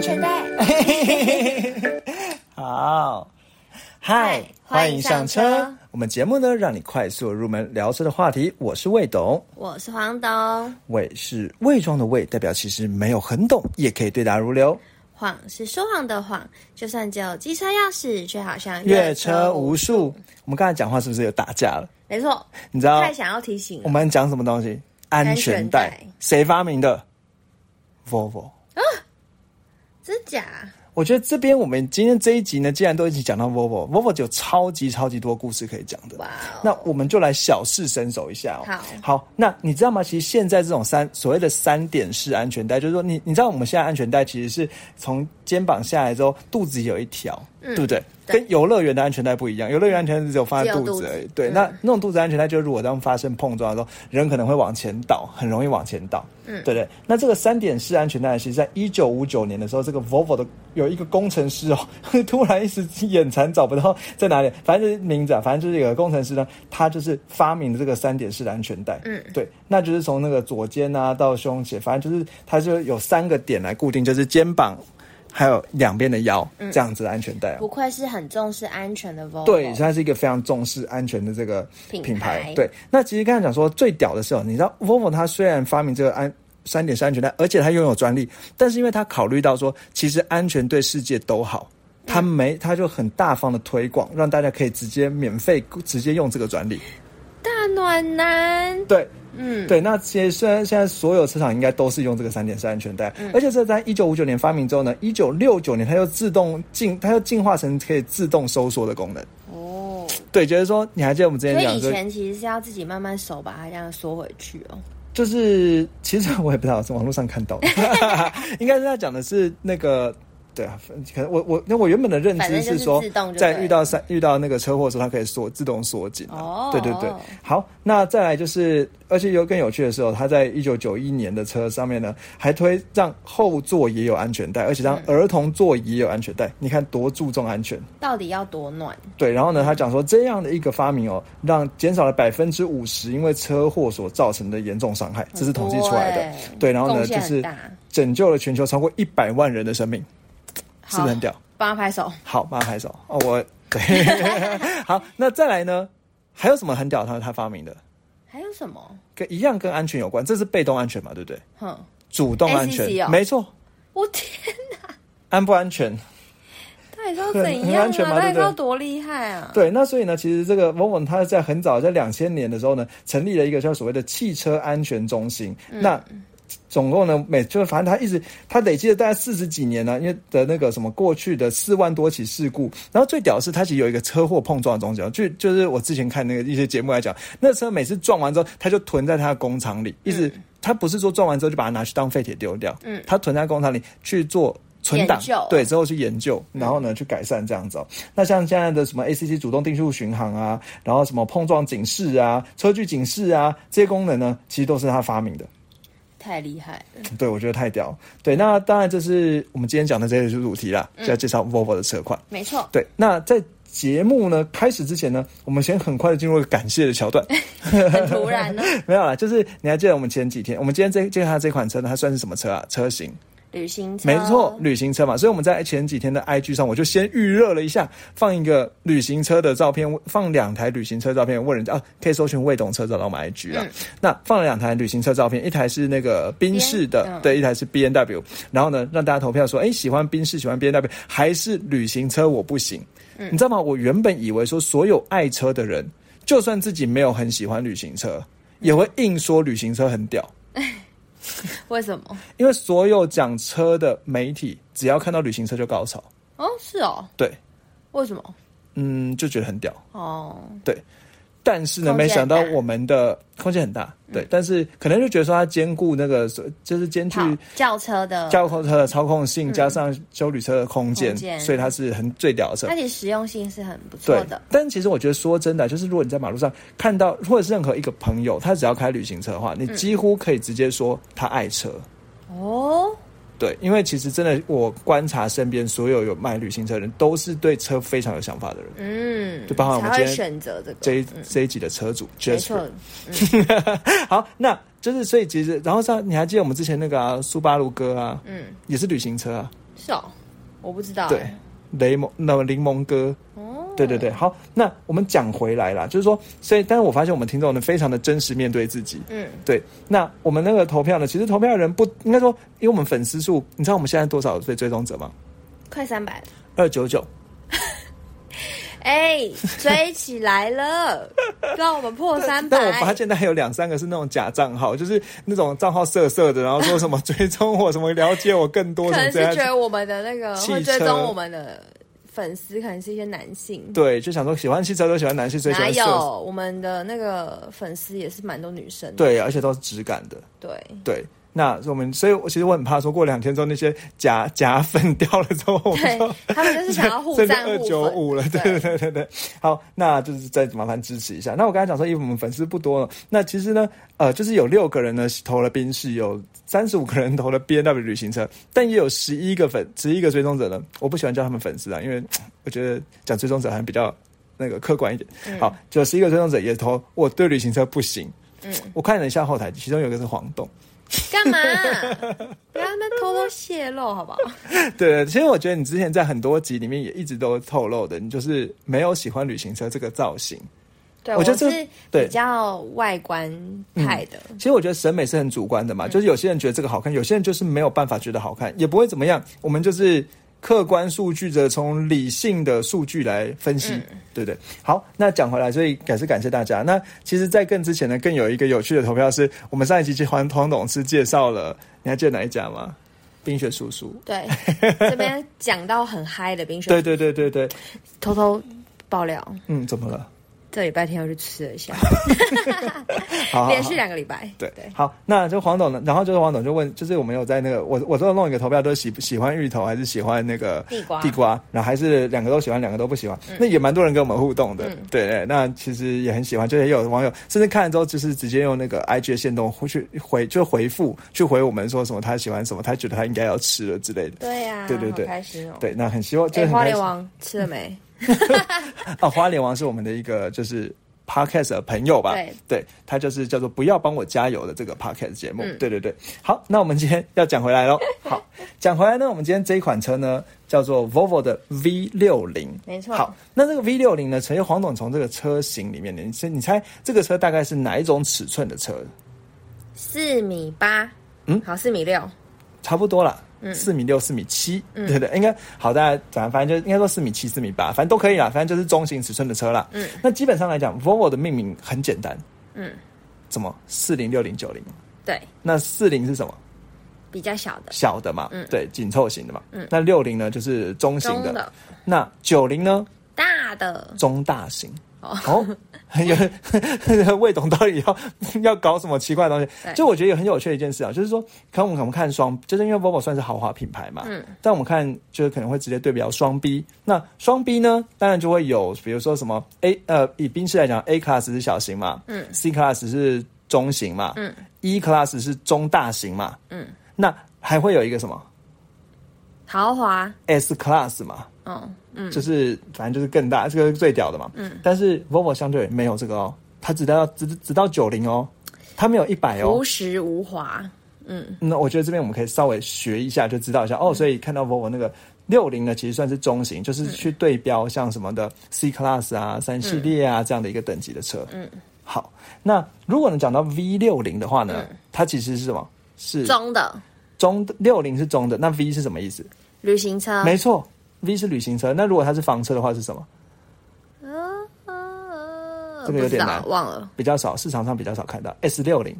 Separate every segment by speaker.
Speaker 1: 安全带。好，嗨，欢迎上车。我们节目呢，让你快速入门聊车的话题。我是魏董，
Speaker 2: 我是黄董。
Speaker 1: 魏是伪装的魏，代表其实没有很懂，也可以对答如流。
Speaker 2: 谎是说谎的谎，就算只有机车钥匙，却好像
Speaker 1: 越车无数。我们刚才讲话是不是有打架了？
Speaker 2: 没错，
Speaker 1: 你知道
Speaker 2: 太想要提醒
Speaker 1: 我们讲什么东西？安全带，谁发明的？Volvo 啊？
Speaker 2: 真假？
Speaker 1: 我觉得这边我们今天这一集呢，既然都一起讲到 Volvo，Volvo 有超级超级多故事可以讲的。哇！那我们就来小试身手一下哦。
Speaker 2: 好，
Speaker 1: 好，那你知道吗？其实现在这种三所谓的三点式安全带，就是说你你知道我们现在安全带其实是从肩膀下来之后，肚子有一条，对不对？跟游乐园的安全带不一样，游乐园安全带只有放在肚子而已。对，那那种肚子安全带，就如果当发生碰撞的时候，人可能会往前倒，很容易往前倒。嗯，对对。那这个三点式安全带，其实在一九五九年的时候，这个 Volvo 的有一个工程师哦，突然一时眼馋找不到在哪里，反正就是名字啊，反正就是有个工程师呢，他就是发明的这个三点式的安全带。嗯，对，那就是从那个左肩啊到胸前，反正就是它就有三个点来固定，就是肩膀。还有两边的腰，这样子的安全带，
Speaker 2: 不愧是很重视安全的 Volvo。
Speaker 1: 对，它是一个非常重视安全的这个品牌。对，那其实刚才讲说最屌的时候，你知道 Volvo 它虽然发明这个安三点式安全带，而且它拥有专利，但是因为它考虑到说，其实安全对世界都好，它没，它就很大方的推广，让大家可以直接免费直接用这个专利。
Speaker 2: 大暖男。
Speaker 1: 对。嗯，对，那其实虽然现在所有车厂应该都是用这个三点式安全带，而且这在一九五九年发明之后呢，一九六九年它又自动进，它又进化成可以自动收缩的功能。哦，对，就是说你还记得我们之前讲，
Speaker 2: 以前其实是要自己慢慢手把它这样缩回去哦。
Speaker 1: 就是其实我也不知道，从网络上看到的，应该是他讲的是那个。对啊，可能我我那我原本的认知是说，在遇到三遇到那个车祸的时候，它可以锁自动锁紧。哦，对对对，好，那再来就是，而且有更有趣的时候，它在一九九一年的车上面呢，还推让后座也有安全带，而且让儿童座椅也有安全带。你看多注重安全，
Speaker 2: 到底要多暖？
Speaker 1: 对，然后呢，他讲说这样的一个发明哦，让减少了百分之五十因为车祸所造成的严重伤害，这是统计出来的。对，然后呢，就是拯救了全球超过一百万人的生命。是不是很屌？
Speaker 2: 帮他拍手。
Speaker 1: 好，帮他拍手。哦，我对。好，那再来呢？还有什么很屌？他他发明的？
Speaker 2: 还有什么？
Speaker 1: 跟一样跟安全有关，这是被动安全嘛？对不对？哼。主动安全，没错。
Speaker 2: 我天哪！
Speaker 1: 安不安全？
Speaker 2: 他也知道怎样啊？他也知道多厉害啊？
Speaker 1: 对，那所以呢，其实这个某某他在很早在两千年的时候呢，成立了一个叫所谓的汽车安全中心。那总共呢，每就是反正他一直他累积了大概四十几年呢，因为的那个什么过去的四万多起事故，然后最屌的是他其实有一个车祸碰撞的中间，就就是我之前看那个一些节目来讲，那车每次撞完之后，他就囤在他的工厂里，一直他不是说撞完之后就把它拿去当废铁丢掉，嗯，他囤在工厂里去做存档，对，之后去研究，然后呢去改善这样子。那像现在的什么 ACC 主动定速巡航啊，然后什么碰撞警示啊、车距警示啊这些功能呢，其实都是他发明的。
Speaker 2: 太厉害了，
Speaker 1: 对我觉得太屌。对，那当然这是我们今天讲的这些主题啦，就要介绍 Volvo 的车款。
Speaker 2: 没错，
Speaker 1: 对。那在节目呢开始之前呢，我们先很快的进入一个感谢的桥段。
Speaker 2: 很突然呢？
Speaker 1: 没有啦，就是你还记得我们前几天，我们今天这介绍这款车呢，它算是什么车啊？车型？
Speaker 2: 旅行车，
Speaker 1: 没错，旅行车嘛，所以我们在前几天的 IG 上，我就先预热了一下，放一个旅行车的照片，放两台旅行车照片，问人家啊，可以搜寻未懂车找到我们 IG 啊。那放了两台旅行车照片，一台是那个宾士的，对，一台是 B N W，然后呢，让大家投票说，哎，喜欢宾士，喜欢 B N W，还是旅行车？我不行，你知道吗？我原本以为说，所有爱车的人，就算自己没有很喜欢旅行车，也会硬说旅行车很屌。
Speaker 2: 为什么？
Speaker 1: 因为所有讲车的媒体，只要看到旅行车就高潮。
Speaker 2: 哦，是哦。
Speaker 1: 对。
Speaker 2: 为什么？
Speaker 1: 嗯，就觉得很屌。哦。对。但是呢，没想到我们的空间很大，对，但是可能就觉得说它兼顾那个，就是兼具
Speaker 2: 轿车的
Speaker 1: 轿车的操控性，加上修旅车的空间，所以它是很最屌的车。
Speaker 2: 它的实用性是很不错的。
Speaker 1: 但其实我觉得说真的，就是如果你在马路上看到，或者是任何一个朋友，他只要开旅行车的话，你几乎可以直接说他爱车。哦。对，因为其实真的，我观察身边所有有卖旅行车的人，都是对车非常有想法的人。嗯，就包括我们今天
Speaker 2: 选择这个
Speaker 1: 这一这一集的车主，
Speaker 2: 没错。
Speaker 1: 好，那就是所以其实，然后像你还记得我们之前那个苏巴鲁哥啊，嗯，也是旅行车啊，
Speaker 2: 是哦，我不知道。
Speaker 1: 对，雷蒙那柠檬哥。
Speaker 2: 哦，
Speaker 1: 对对对，好，那我们讲回来啦，就是说，所以，但是我发现我们听众呢，非常的真实面对自己。
Speaker 2: 嗯，
Speaker 1: 对，那我们那个投票呢，其实投票的人不应该说，因为我们粉丝数，你知道我们现在多少追追踪者吗？
Speaker 2: 快三百。
Speaker 1: 二九九。
Speaker 2: 哎，追起来了，让我们破三百。
Speaker 1: 但我发现他还有两三个是那种假账号，就是那种账号色色的，然后说什么追踪我，什么了解我更多，
Speaker 2: 可能是觉得我们的那个
Speaker 1: 汽
Speaker 2: 会追
Speaker 1: 车
Speaker 2: 踪我们的粉丝，可能是一些男性。
Speaker 1: 对，就想说喜欢汽车都喜欢男性，所以喜
Speaker 2: 哪
Speaker 1: 欢色。
Speaker 2: 有我们的那个粉丝也是蛮多女生的。
Speaker 1: 对，而且都是质感的。
Speaker 2: 对，
Speaker 1: 对，那我们，所以我其实我很怕，说过两天之后那些假假粉掉了之后，我们
Speaker 2: 对
Speaker 1: 就
Speaker 2: 他们就是想要互赞
Speaker 1: 二
Speaker 2: 互粉
Speaker 1: 九五了，对对对对对。好，那就是再麻烦支持一下。那我刚才讲说，因为我们粉丝不多了，那其实呢，呃，就是有六个人呢投了宾士，有三十五个人投了 B N W 旅行车，但也有十一个粉，十一个追踪者呢，我不喜欢叫他们粉丝啊，因为我觉得讲追踪者好像比较那个客观一点。好，就十一个追踪者也投我对旅行车不行。
Speaker 2: 嗯，
Speaker 1: 我看了一下后台，其中有一个是黄董。
Speaker 2: 干嘛？不要那么偷偷泄露，好不好？
Speaker 1: 对，其实我觉得你之前在很多集里面也一直都透露的，你就是没有喜欢旅行车这个造型。
Speaker 2: 对，
Speaker 1: 我觉得
Speaker 2: 是比较外观派的。
Speaker 1: 其实我觉得审美是很主观的嘛，就是有些人觉得这个好看，有些人就是没有办法觉得好看，也不会怎么样。我们就是客观数据的，从理性的数据来分析，对不对？好，那讲回来，所以感是感谢大家。那其实，在更之前呢，更有一个有趣的投票是，我们上一期黄黄董事介绍了，你还记得哪一家吗？冰雪叔叔。
Speaker 2: 对，这边讲到很嗨的冰雪，
Speaker 1: 对对对对对，
Speaker 2: 偷偷爆料，
Speaker 1: 嗯，怎么了？
Speaker 2: 这礼拜天又去吃了一下，
Speaker 1: 好好好
Speaker 2: 连续两个礼拜。
Speaker 1: 对
Speaker 2: 对，
Speaker 1: 好，那就黄董呢，然后就是黄董就问，就是我们有在那个我我都有弄一个投票，都喜喜欢芋头还是喜欢那个
Speaker 2: 地瓜。
Speaker 1: 地瓜，然后还是两个都喜欢，两个都不喜欢，那也蛮多人跟我们互动的，
Speaker 2: 嗯。
Speaker 1: 对对，那其实也很喜欢，就也有网友甚至看了之后，就是直接用那个 IG 的线动去回就回复去回我们说什么他喜欢什么，他觉得他应该要吃了之类的，
Speaker 2: 对呀，
Speaker 1: 对对对。
Speaker 2: 好开心哦。
Speaker 1: 对，那很希望就
Speaker 2: 哎，
Speaker 1: 是
Speaker 2: 花莲王吃了没？
Speaker 1: 啊，花莲王是我们的一个就是。Podcast 的朋友吧，
Speaker 2: 对，对
Speaker 1: 他就是叫做“不要帮我加油”的这个 Podcast 节目，
Speaker 2: 嗯
Speaker 1: 对对对。好，那我们今天要讲回来喽。好，讲回来呢，我们今天这一款车呢叫做 Volvo 的 V 六零，
Speaker 2: 没错。
Speaker 1: 好，那这个 V 六零呢，陈黄董从这个车型里面，你猜你猜这个车大概是哪一种尺寸的车？
Speaker 2: 四米八，
Speaker 1: 嗯
Speaker 2: 好，四米六，
Speaker 1: 差不多啦。
Speaker 2: 嗯。
Speaker 1: 四米六、四米七，对对，应该好，大家反正反正就应该说四米七、四米八，反正都可以啦，反正就是中型尺寸的车啦。
Speaker 2: 嗯，
Speaker 1: 那基本上来讲，Volvo 的命名很简单，
Speaker 2: 嗯，
Speaker 1: 怎么？四零、六零、九零？
Speaker 2: 对，
Speaker 1: 那四零是什么？
Speaker 2: 比较小的，
Speaker 1: 小的嘛，
Speaker 2: 嗯。
Speaker 1: 对，紧凑型的嘛。
Speaker 2: 嗯。
Speaker 1: 那六零呢就是中型的，
Speaker 2: 的、
Speaker 1: 那九零呢？
Speaker 2: 大的，
Speaker 1: 中大型。
Speaker 2: 哦，
Speaker 1: 哦，有 魏董到底要要搞什么奇怪的东西？就我觉得有很有趣的一件事啊，就是说，可能我们我们看双，就是因为 Volvo 算是豪华品牌嘛，
Speaker 2: 嗯，
Speaker 1: 但我们看就是可能会直接对比到双 B。那双 B 呢，当然就会有，比如说什么 A 呃，以宾士来讲，A Class 是小型嘛，
Speaker 2: 嗯
Speaker 1: ，C Class 是中型嘛，
Speaker 2: 嗯
Speaker 1: ，E Class 是中大型嘛，
Speaker 2: 嗯，
Speaker 1: 那还会有一个什么？
Speaker 2: 豪华
Speaker 1: ，S Class 嘛，
Speaker 2: 哦，嗯，
Speaker 1: 就是反正就是更大，这个是最屌的嘛。
Speaker 2: 嗯，
Speaker 1: 但是 Volvo 相对没有这个哦，它只到只只到九零哦，它没有一百哦
Speaker 2: 朴。实无华，嗯，
Speaker 1: 那我觉得这边我们可以稍微学一下，就知道一下哦。所以看到 Volvo 那个六零呢，其实算是中型，就是去对标像什么的 C Class 啊、三系列啊这样的一个等级的车。
Speaker 2: 嗯，
Speaker 1: 好，那如果能讲到 V 六零的话呢，
Speaker 2: 嗯
Speaker 1: 它其实是什么？是
Speaker 2: 中的
Speaker 1: 中六零是中的，那 V 是什么意思？
Speaker 2: 旅行车，
Speaker 1: 没错，V 是旅行车。那如果它是房车的话是什么？这个有点难
Speaker 2: 忘了
Speaker 1: 比较少，市场上比较少看到 S 六零。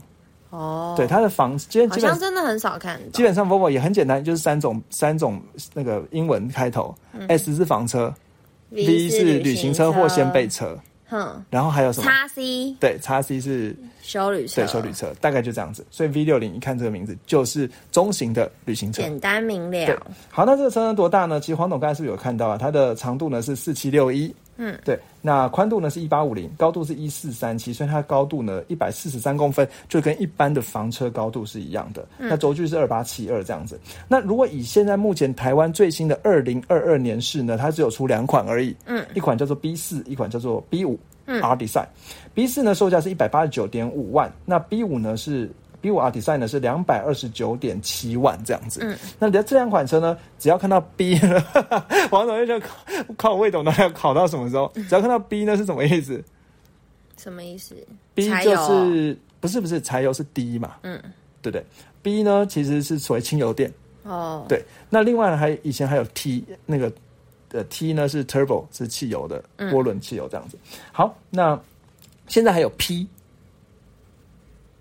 Speaker 2: 哦，
Speaker 1: 对，它的房基本
Speaker 2: 好
Speaker 1: 基本
Speaker 2: 像真的很少看，
Speaker 1: 基本上 Volvo 也很简单，就是三种三种那个英文开头、s 是房车
Speaker 2: 嗯
Speaker 1: V，V 是旅行车或掀背
Speaker 2: 车，
Speaker 1: 车，
Speaker 2: 哼，
Speaker 1: 然后还有什么？
Speaker 2: 叉 C
Speaker 1: 对，叉 C 是
Speaker 2: 修旅车，
Speaker 1: 对修旅车，大概就这样子。所以 V 六零一看这个名字就是中型的旅行车。
Speaker 2: 简单明了，，
Speaker 1: 好，那这个车呢多大呢？其实黄董刚才是不是有看到啊？它的长度呢是四七六一，
Speaker 2: 嗯，
Speaker 1: 对，那宽度呢是一八五零，高度是一四三七，所以它高度呢一百四十三公分，就跟一般的房车高度是一样的。那轴距是二八七二这样子。那如果以现在目前台湾最新的二零二二年式呢，它只有出两款而已，
Speaker 2: 嗯，
Speaker 1: 一款叫做 B 四，一款叫做 B 五。
Speaker 2: 嗯
Speaker 1: R Design，B 四呢售价是一百八十九点五万，那 B 五呢是 B 五 R Design 呢是两百二十九点七万这样子。嗯，那这两款车呢，只要看到 B，王总就考考魏董，要考到什么时候？只要看到 B 呢是什么意思？
Speaker 2: 什么意思
Speaker 1: ？B 就是不是不是柴油是 D 嘛？嗯，对不对？B 呢其实是所谓轻油电。哦，对。那另外还以前还有 T 那个呃 T 呢是 Turbo 是汽油的涡轮汽油这样子。好，那现在还有 P。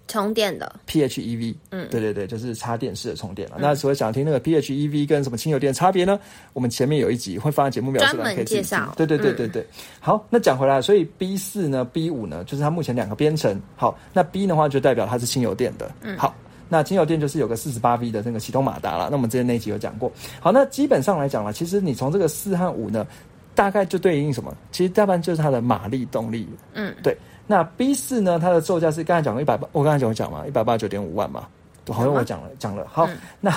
Speaker 2: 充电的
Speaker 1: PHEV，嗯，对对对，就是插电式的充电了。那所以想听那个 PHEV 跟什么轻油电差别呢？我们前面有一集会放在节目描述栏可以
Speaker 2: 介绍。
Speaker 1: 对对对对对。好，那讲回来，所以 B 四呢，B 五呢，就是它目前两个编程。好，那 B 的话就代表它是轻油电的。嗯，好，那轻油电就是有个四十八 V 的那个启动马达了。那我们之前那一集有讲过。好，那基本上来讲了，其实你从这个四和五呢，大概就对应什么？其实大半就是它的马力动力。嗯，对。那 B 四呢？它的售价是刚才讲了一百八，我刚才讲讲嘛，一百八十九点五万嘛，好像我讲了讲了。好，那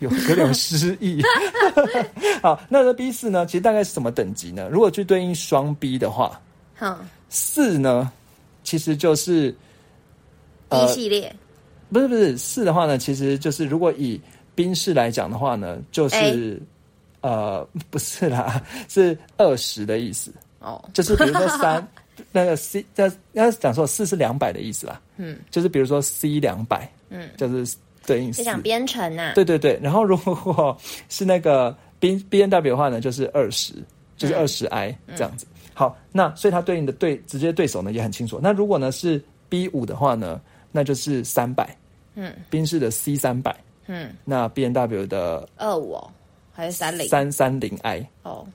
Speaker 1: 有有点失忆。好，那这 B 四呢？其实大概是什么等级呢？如果去对应双 B 的话，好，四呢，其实就是
Speaker 2: B 系列，
Speaker 1: 不是不是四的话呢，其实就是如果以宾士来讲的话呢，就是呃不是啦，是二十的意思哦，就是比如说三。那个 C 在要讲说四是两百的意思啦，嗯，就是比如说 C 两百，嗯，就是对应四。
Speaker 2: 讲编程呐，
Speaker 1: 对对对。然后如果是那个 B B N W 的话呢，就是二十，就是二十 I 这样子。好，那所以它对应的对直接对手呢也很清楚。那如果呢是 B 五的话呢，那就是三百，嗯，宾士的 C 三百，嗯，那 B N W 的
Speaker 2: 二五还是三零
Speaker 1: 三三零 I 哦。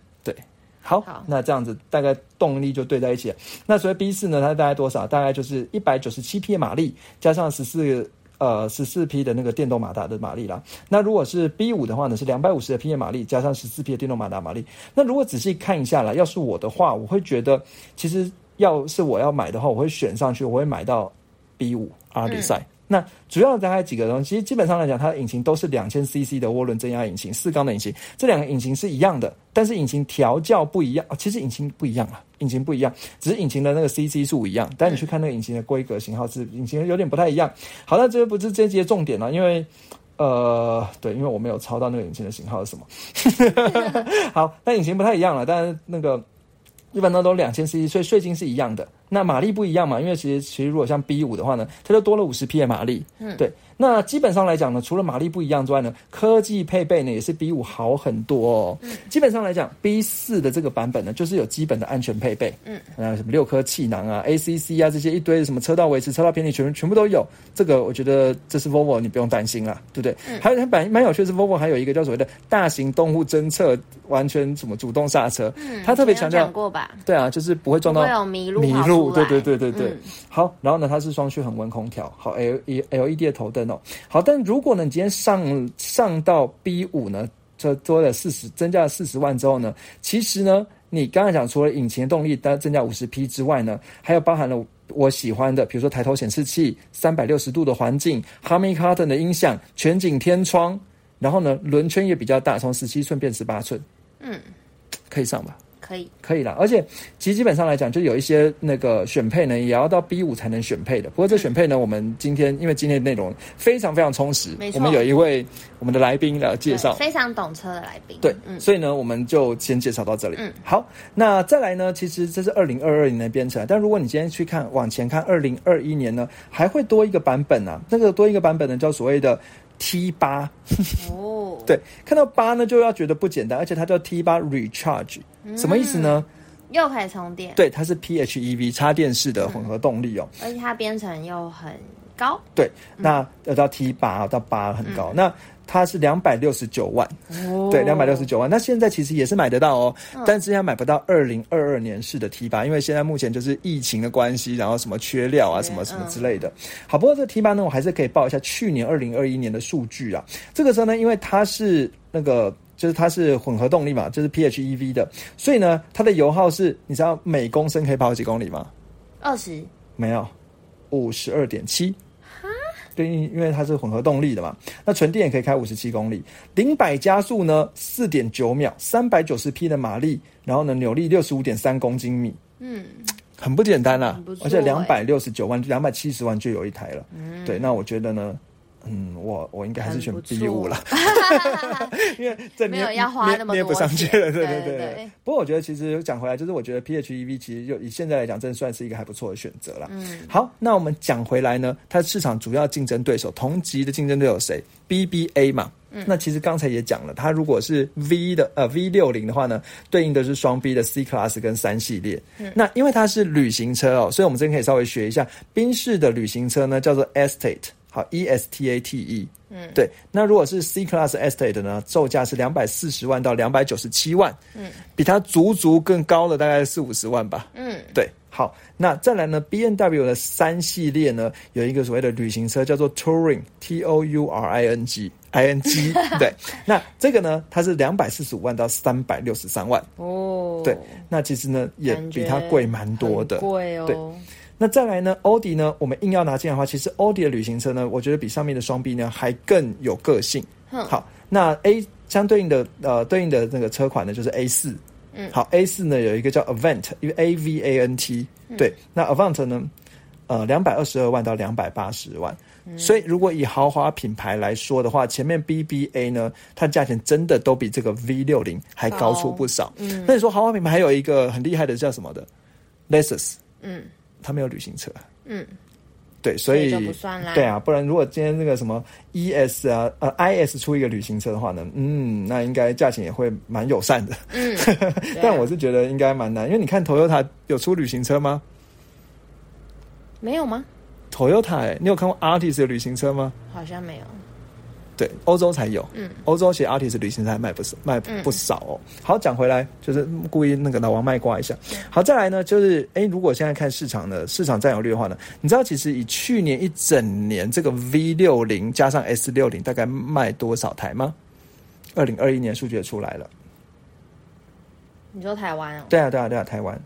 Speaker 1: 好，那这样子大概动力就对在一起了。那所以 B 四呢，它大概多少？大概就是一百九十七匹马力，加上十四呃十四匹的那个电动马达的马力啦。那如果是 B 五的话呢，是两百五十的匹马力，加上十四匹的电动马达马力。那如果仔细看一下啦，要是我的话，我会觉得其实要是我要买的话，我会选上去，我会买到 B 五阿里赛。那主要大概几个东西，其实基本上来讲，它的引擎都是两千 CC 的涡轮增压引擎，四缸的引擎，这两个引擎是一样的，但是引擎调教不一样其实引擎不一样啊，引擎不一样，只是引擎的那个 CC 数一样，但你去看那个引擎的规格型号是引擎有点不太一样。好，那这不是这节重点了，因为呃，对，因为我没有抄到那个引擎的型号是什么。好，那引擎不太一样了，但是那个一般都都两千 CC，所以税金是一样的。那马力不一样嘛？因为其实其实如果像 B 五的话呢，它就多了五十匹的马力。嗯，对。那基本上来讲呢，除了马力不一样之外呢，科技配备呢也是 B 五好很多哦。嗯，基本上来讲，B 四的这个版本呢，就是有基本的安全配备。嗯，啊，什么六颗气囊啊、ACC 啊这些一堆什么车道维持、车道偏离，全全部都有。这个我觉得这是 Volvo，你不用担心啦，对不对？嗯。还有它蛮蛮有趣的是，Volvo 还有一个叫所谓的大型动物侦测，完全什么主动刹车。嗯，它特别强调
Speaker 2: 过吧？
Speaker 1: 对啊，就是不会撞到
Speaker 2: 会有迷路
Speaker 1: 迷路。对对对对对。好，然后呢，它是双区恒温空调，好 L E L E D 的头灯哦。好，但如果呢，你今天上上到 B 五呢，这多了四十，增加了四十万之后呢，其实呢，你刚才讲除了引擎动力单增加五十匹之外呢，还有包含了我喜欢的，比如说抬头显示器、三百六十度的环境、Harman Kardon 的音响、全景天窗，然后呢，轮圈也比较大，从十七寸变十八寸，嗯，可以上吧？
Speaker 2: 可以，
Speaker 1: 可以了。而且，其实基本上来讲，就有一些那个选配呢，也要到 B 五才能选配的。不过这选配呢，我们今天因为今天的内容非常非常充实，我们有一位我们的来宾来介绍，
Speaker 2: 非常懂车的来宾。
Speaker 1: 对，所以呢，我们就先介绍到这里。嗯，好，那再来呢，其实这是二零二二年的编程，但如果你今天去看往前看二零二一年呢，还会多一个版本啊。那个多一个版本呢，叫所谓的 T 八。哦，对，看到八呢，就要觉得不简单，而且它叫 T 八 Recharge。什么意思呢？
Speaker 2: 又可以充电，
Speaker 1: 对，它是 PHEV 插电式的混合动力哦，
Speaker 2: 而且它编程又很高，
Speaker 1: 对，那要到 T 八到八很高，那它是两百六十九万，对，两百六十九万，那现在其实也是买得到哦，但是要买不到二零二二年式的 T 八，因为现在目前就是疫情的关系，然后什么缺料啊，什么什么之类的。好，不过这个 T 八呢，我还是可以报一下去年二零二一年的数据啊，这个车呢，因为它是那个。就是它是混合动力嘛，就是 PHEV 的，所以呢，它的油耗是，你知道每公升可以跑几公里吗？
Speaker 2: 二十？
Speaker 1: 没有，五十二点七。哈？对，因为它是混合动力的嘛，那纯电也可以开五十七公里，零百加速呢四点九秒，三百九十匹的马力，然后呢扭力六十五点三公斤米。嗯。很不简单啦、
Speaker 2: 很不错
Speaker 1: 而且两
Speaker 2: 欸
Speaker 1: 百六十九万、两百七十万就有一台了。嗯对，那我觉得呢，嗯，我我应该还是选 B
Speaker 2: 错
Speaker 1: 五了，因为这
Speaker 2: 没有要花那么
Speaker 1: 多捏不上去了，对
Speaker 2: 钱对
Speaker 1: 对不过我觉得其实讲回来，就是我觉得 PHEV 其实就以现在来讲，真的算是一个还不错的选择了。
Speaker 2: 嗯，
Speaker 1: 好，那我们讲回来呢，它市场主要竞争对手同级的竞争对手谁？BBA 嘛。
Speaker 2: 嗯。
Speaker 1: 那其实刚才也讲了，它如果是 V 的呃 V 六零的话呢，对应的是双 B 的 C Class 跟三系列。
Speaker 2: 嗯。
Speaker 1: 那因为它是旅行车哦，所以我们这边可以稍微学一下，宾士的旅行车呢叫做 Estate，好 E S T A T E。嗯，对。那如果是 C Class Estate 呢，售价是两百四十万到两百九十七万，嗯，比它足足更高了大概四五十万吧。
Speaker 2: 嗯，
Speaker 1: 对，好，那再来呢？B N W 的三系列呢，有一个所谓的旅行车叫做 Touring，T O U R I N G。I N G 对，那这个呢，它是两百四十五万到三百六十三万，
Speaker 2: 哦，
Speaker 1: 对，那其实呢也比它贵蛮多的
Speaker 2: 很。贵哦，
Speaker 1: 对那再来呢，奥迪呢，我们硬要拿进来的话，其实奥迪的旅行车呢，我觉得比上面的双 B 呢还更有个性。
Speaker 2: 哼
Speaker 1: 好，那 A 相对应的呃对应的那个车款呢，就是 A 四。
Speaker 2: 嗯
Speaker 1: 好，A 四呢有一个叫 Avant，因为 A V A N T，、对，
Speaker 2: 嗯
Speaker 1: 那 Avant 呢，呃，两百二十二万到两百八十万。
Speaker 2: 嗯
Speaker 1: 所以，如果以豪华品牌来说的话，前面 BBA 呢，它价钱真的都比这个 V 六零还高出不少。
Speaker 2: 嗯
Speaker 1: 那你说豪华品牌还有一个很厉害的叫什么的？Lexus，
Speaker 2: 嗯
Speaker 1: 它没有旅行车。
Speaker 2: 嗯，
Speaker 1: 对，所以对啊，不然如果今天那个什么 ES 啊呃 IS 出一个旅行车的话呢，嗯，那应该价钱也会蛮友善的。
Speaker 2: 嗯，
Speaker 1: 但我是觉得应该蛮难，因为你看 Toyota 有出旅行车吗
Speaker 2: 没有吗
Speaker 1: ？？Toyota，、欸、你有看过 Artis 的旅行车吗？
Speaker 2: 好像没有，
Speaker 1: 对，欧洲才有。
Speaker 2: 嗯，
Speaker 1: 欧洲其实 artist 旅行车还卖不少，卖不少哦。好，讲回来，就是故意那个老王卖瓜一下。好，再来呢，就是哎，如果现在看市场的市场占有率的话呢，你知道其实以去年一整年这个 V 六零加上 S 六零大概卖多少台吗？二零二一年数据也出来了。
Speaker 2: 你说台湾哦，
Speaker 1: 对啊，对啊，对啊，台湾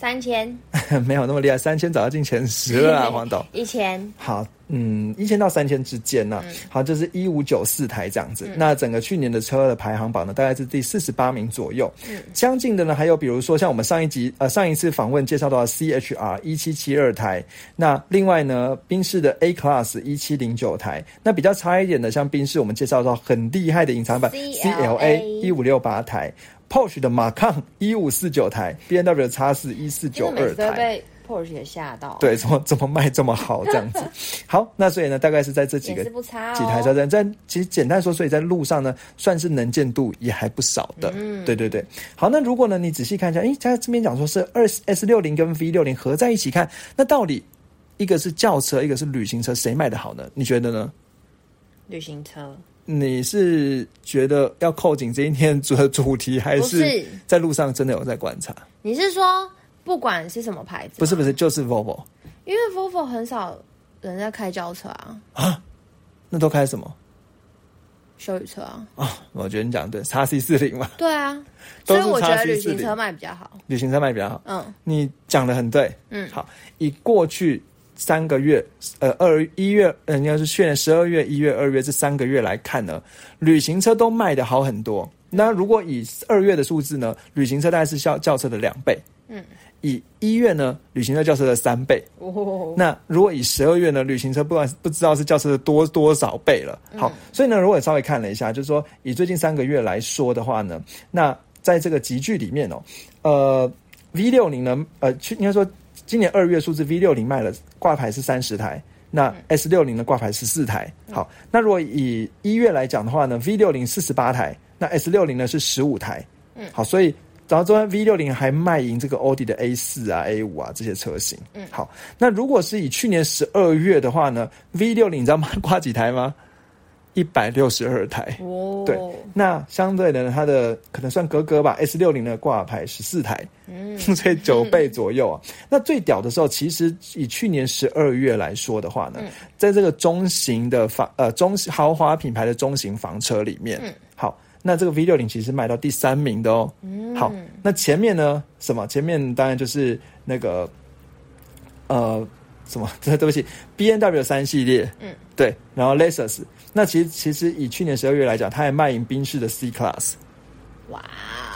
Speaker 2: 三千、
Speaker 1: 没有那么厉害，三千早就进前十了啊，黄董。
Speaker 2: 一千，
Speaker 1: 好，嗯，一千到三千之间呢、好，就是一五九四台这样子。那整个去年的车的排行榜呢，大概是第四十八名左右。相近的呢，还有比如说像我们上一集呃上一次访问介绍到的 CHR 一七七二台，那另外呢，宾士的 A Class 一七零九台，那比较差一点的，像宾士我们介绍到很厉害的隐藏版
Speaker 2: CLA
Speaker 1: 一五六八台。Porsche 的马抗一五四九台，B N W 的 X 四一四九二台，
Speaker 2: 被 Porsche 也吓到，，
Speaker 1: 对，怎么怎么卖这么好这样子？好，那所以呢，大概是在这几
Speaker 2: 也
Speaker 1: 个几台车站，在其实简单说，所以在路上呢，算是能见度也还不少的。
Speaker 2: 嗯
Speaker 1: 对对对。好，那如果呢，你仔细看一下，诶，他这边讲说是二 S 六零跟 V 六零合在一起看，那到底一个是轿车，一个是旅行车，谁卖的好呢？你觉得呢？
Speaker 2: 旅行车，
Speaker 1: 你是觉得要扣紧这一天主的主题，还是
Speaker 2: 是。
Speaker 1: 在路上真的有在观察？
Speaker 2: 你是说不管是什么牌子？
Speaker 1: 不是不是，，就是 Volvo
Speaker 2: 因为 Volvo 很少人在开轿车啊，啊？
Speaker 1: 那都开什么？
Speaker 2: 修理车啊，
Speaker 1: 啊？我觉得你讲的对，叉 C 四零嘛，
Speaker 2: 对啊，所以我觉得旅行车卖比较好，
Speaker 1: 旅行车卖比较好。
Speaker 2: 嗯。
Speaker 1: 你讲的很对，
Speaker 2: 嗯，
Speaker 1: 好，以过去三个月，呃，二一月，呃，应该是去年十二月、一月、二月这三个月来看呢，旅行车都卖的好很多。那如果以二月的数字呢，旅行车大概是轿轿车的两倍，
Speaker 2: 嗯，
Speaker 1: 以一月呢，旅行车轿车的三倍。
Speaker 2: 哦，
Speaker 1: 那如果以十二月呢，旅行车不管不知道是轿车的多多少倍了。好，所以呢，如果稍微看了一下，就是说以最近三个月来说的话呢，那在这个集聚里面哦，呃，V 六零呢，呃，去应该说今年二月数字 V 六零卖了挂牌是三十台。那 S 六零的挂牌十四台，好，那如果以一月来讲的话呢，V 六零四十八台，那 S 六零呢是十五台，嗯，好，所以然后中间 V 六零还卖赢这个奥迪的 A 四啊、A 五啊这些车型。嗯，好，那如果是以去年十二月的话呢，V 六零你知道卖？挂几台吗？一百六十二台。
Speaker 2: 哦，
Speaker 1: 对，那相对的呢，它的可能算格格吧，S 六零的挂牌十四台，
Speaker 2: 嗯，
Speaker 1: 所以九倍左右啊。那最屌的时候，其实以去年十二月来说的话呢，在这个中型的房呃中豪华品牌的中型房车里面，嗯好，那这个 V 六零其实卖到第三名的哦。嗯好，那前面呢什么？前面当然就是那个呃什么？对不起，B N W 三系列，
Speaker 2: 嗯，
Speaker 1: 对，然后 Lexus。那其实其实以去年十二月来讲，它还卖赢宾士的 C Class。
Speaker 2: 哇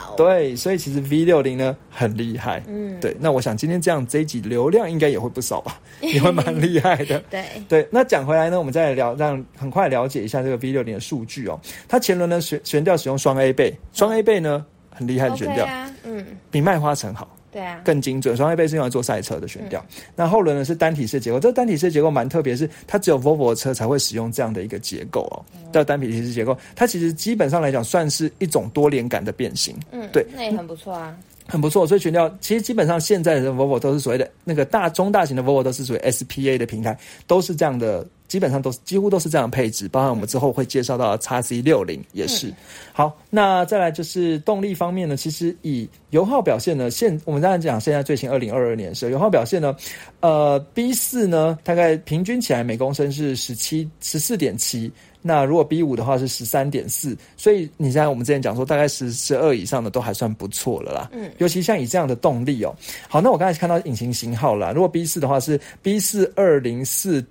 Speaker 2: 哦，
Speaker 1: 对，所以其实 V 六零呢很厉害。嗯，对。那我想今天这样这一集流量应该也会不少吧，也会蛮厉害的。
Speaker 2: 对
Speaker 1: 对。那讲回来呢，我们再来聊，让很快了解一下这个 V 六零的数据哦。它前轮呢悬悬吊使用双 A 倍，双 A 倍呢很厉害的悬吊，嗯，比麦花臣好。
Speaker 2: 对啊，
Speaker 1: 更精准。双 A 倍是用来做赛车的悬吊，那后轮呢是单体式结构。这个单体式结构蛮特别，是它只有 Volvo 车才会使用这样的一个结构哦，叫单体式结构。它其实基本上来讲算是一种多连杆的变形。
Speaker 2: 嗯，
Speaker 1: 对，
Speaker 2: 那也很不错啊。
Speaker 1: 很不错，所以选掉其实基本上现在的 Volvo 都是所谓的那个大中大型的 Volvo 都是属于 SPA 的平台，都是这样的，基本上都是几乎都是这样的配置，包含我们之后会介绍到叉 C 六零也是。好，那再来就是动力方面呢，其实以油耗表现呢，现我们刚才讲现在最新二零二二年是油耗表现呢，呃 B 四呢大概平均起来每公升是十七十四点七。那如果 B 五的话是十三点四，所以你在我们之前讲说大概十十二以上的都还算不错了啦。嗯，尤其像以这样的动力哦。好，那我刚才看到引擎型号啦，如果 B 四的话是 B 四二零四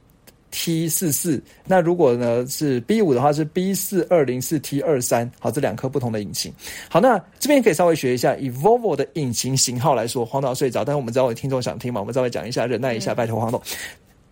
Speaker 1: T 四四，那如果呢是 B 五的话是 B 四二零四 T 二三。好，这两颗不同的引擎。好，那这边可以稍微学一下，以 Volvo 的引擎型号来说，黄导睡着，但是我们知道有听众想听嘛，我们稍微讲一下，忍耐一下，拜托黄总。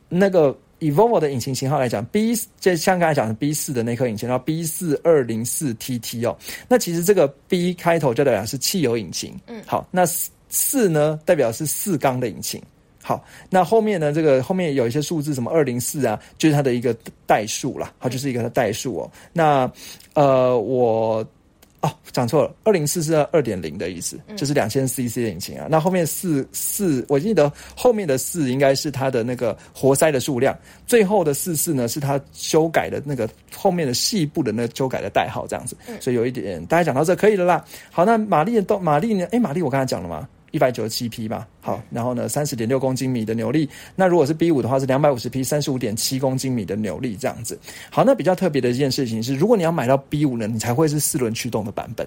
Speaker 1: 那个。以 Volvo 的引擎型号来讲，B 就像刚才讲的 B 四的那颗引擎，然后 B 四二零四 TT 哦，那其实这个 B 开头就代表是汽油引擎，嗯，好，那四呢代表是四缸的引擎，好，那后面呢这个后面有一些数字，什么二零四啊，就是它的一个代数啦，好，就是一个代数哦，那呃我。哦，讲错了，二零四是二点零的意思，就是两千 CC 的引擎啊。那后面四四，我记得后面的四应该是它的那个活塞的数量，最后的四四呢是它修改的那个后面的细部的那个修改的代号这样子。所以有一点，大家讲到这可以了啦。好，那玛丽的动玛丽呢？哎，玛丽我刚才讲了吗？一百九十七匹吧，好，然后呢，三十点六公斤米的扭力。那如果是 B 五的话，是两百五十匹，三十五点七公斤米的扭力，这样子。好，那比较特别的一件事情是，如果你要买到 B 五呢，你才会是四轮驱动的版本，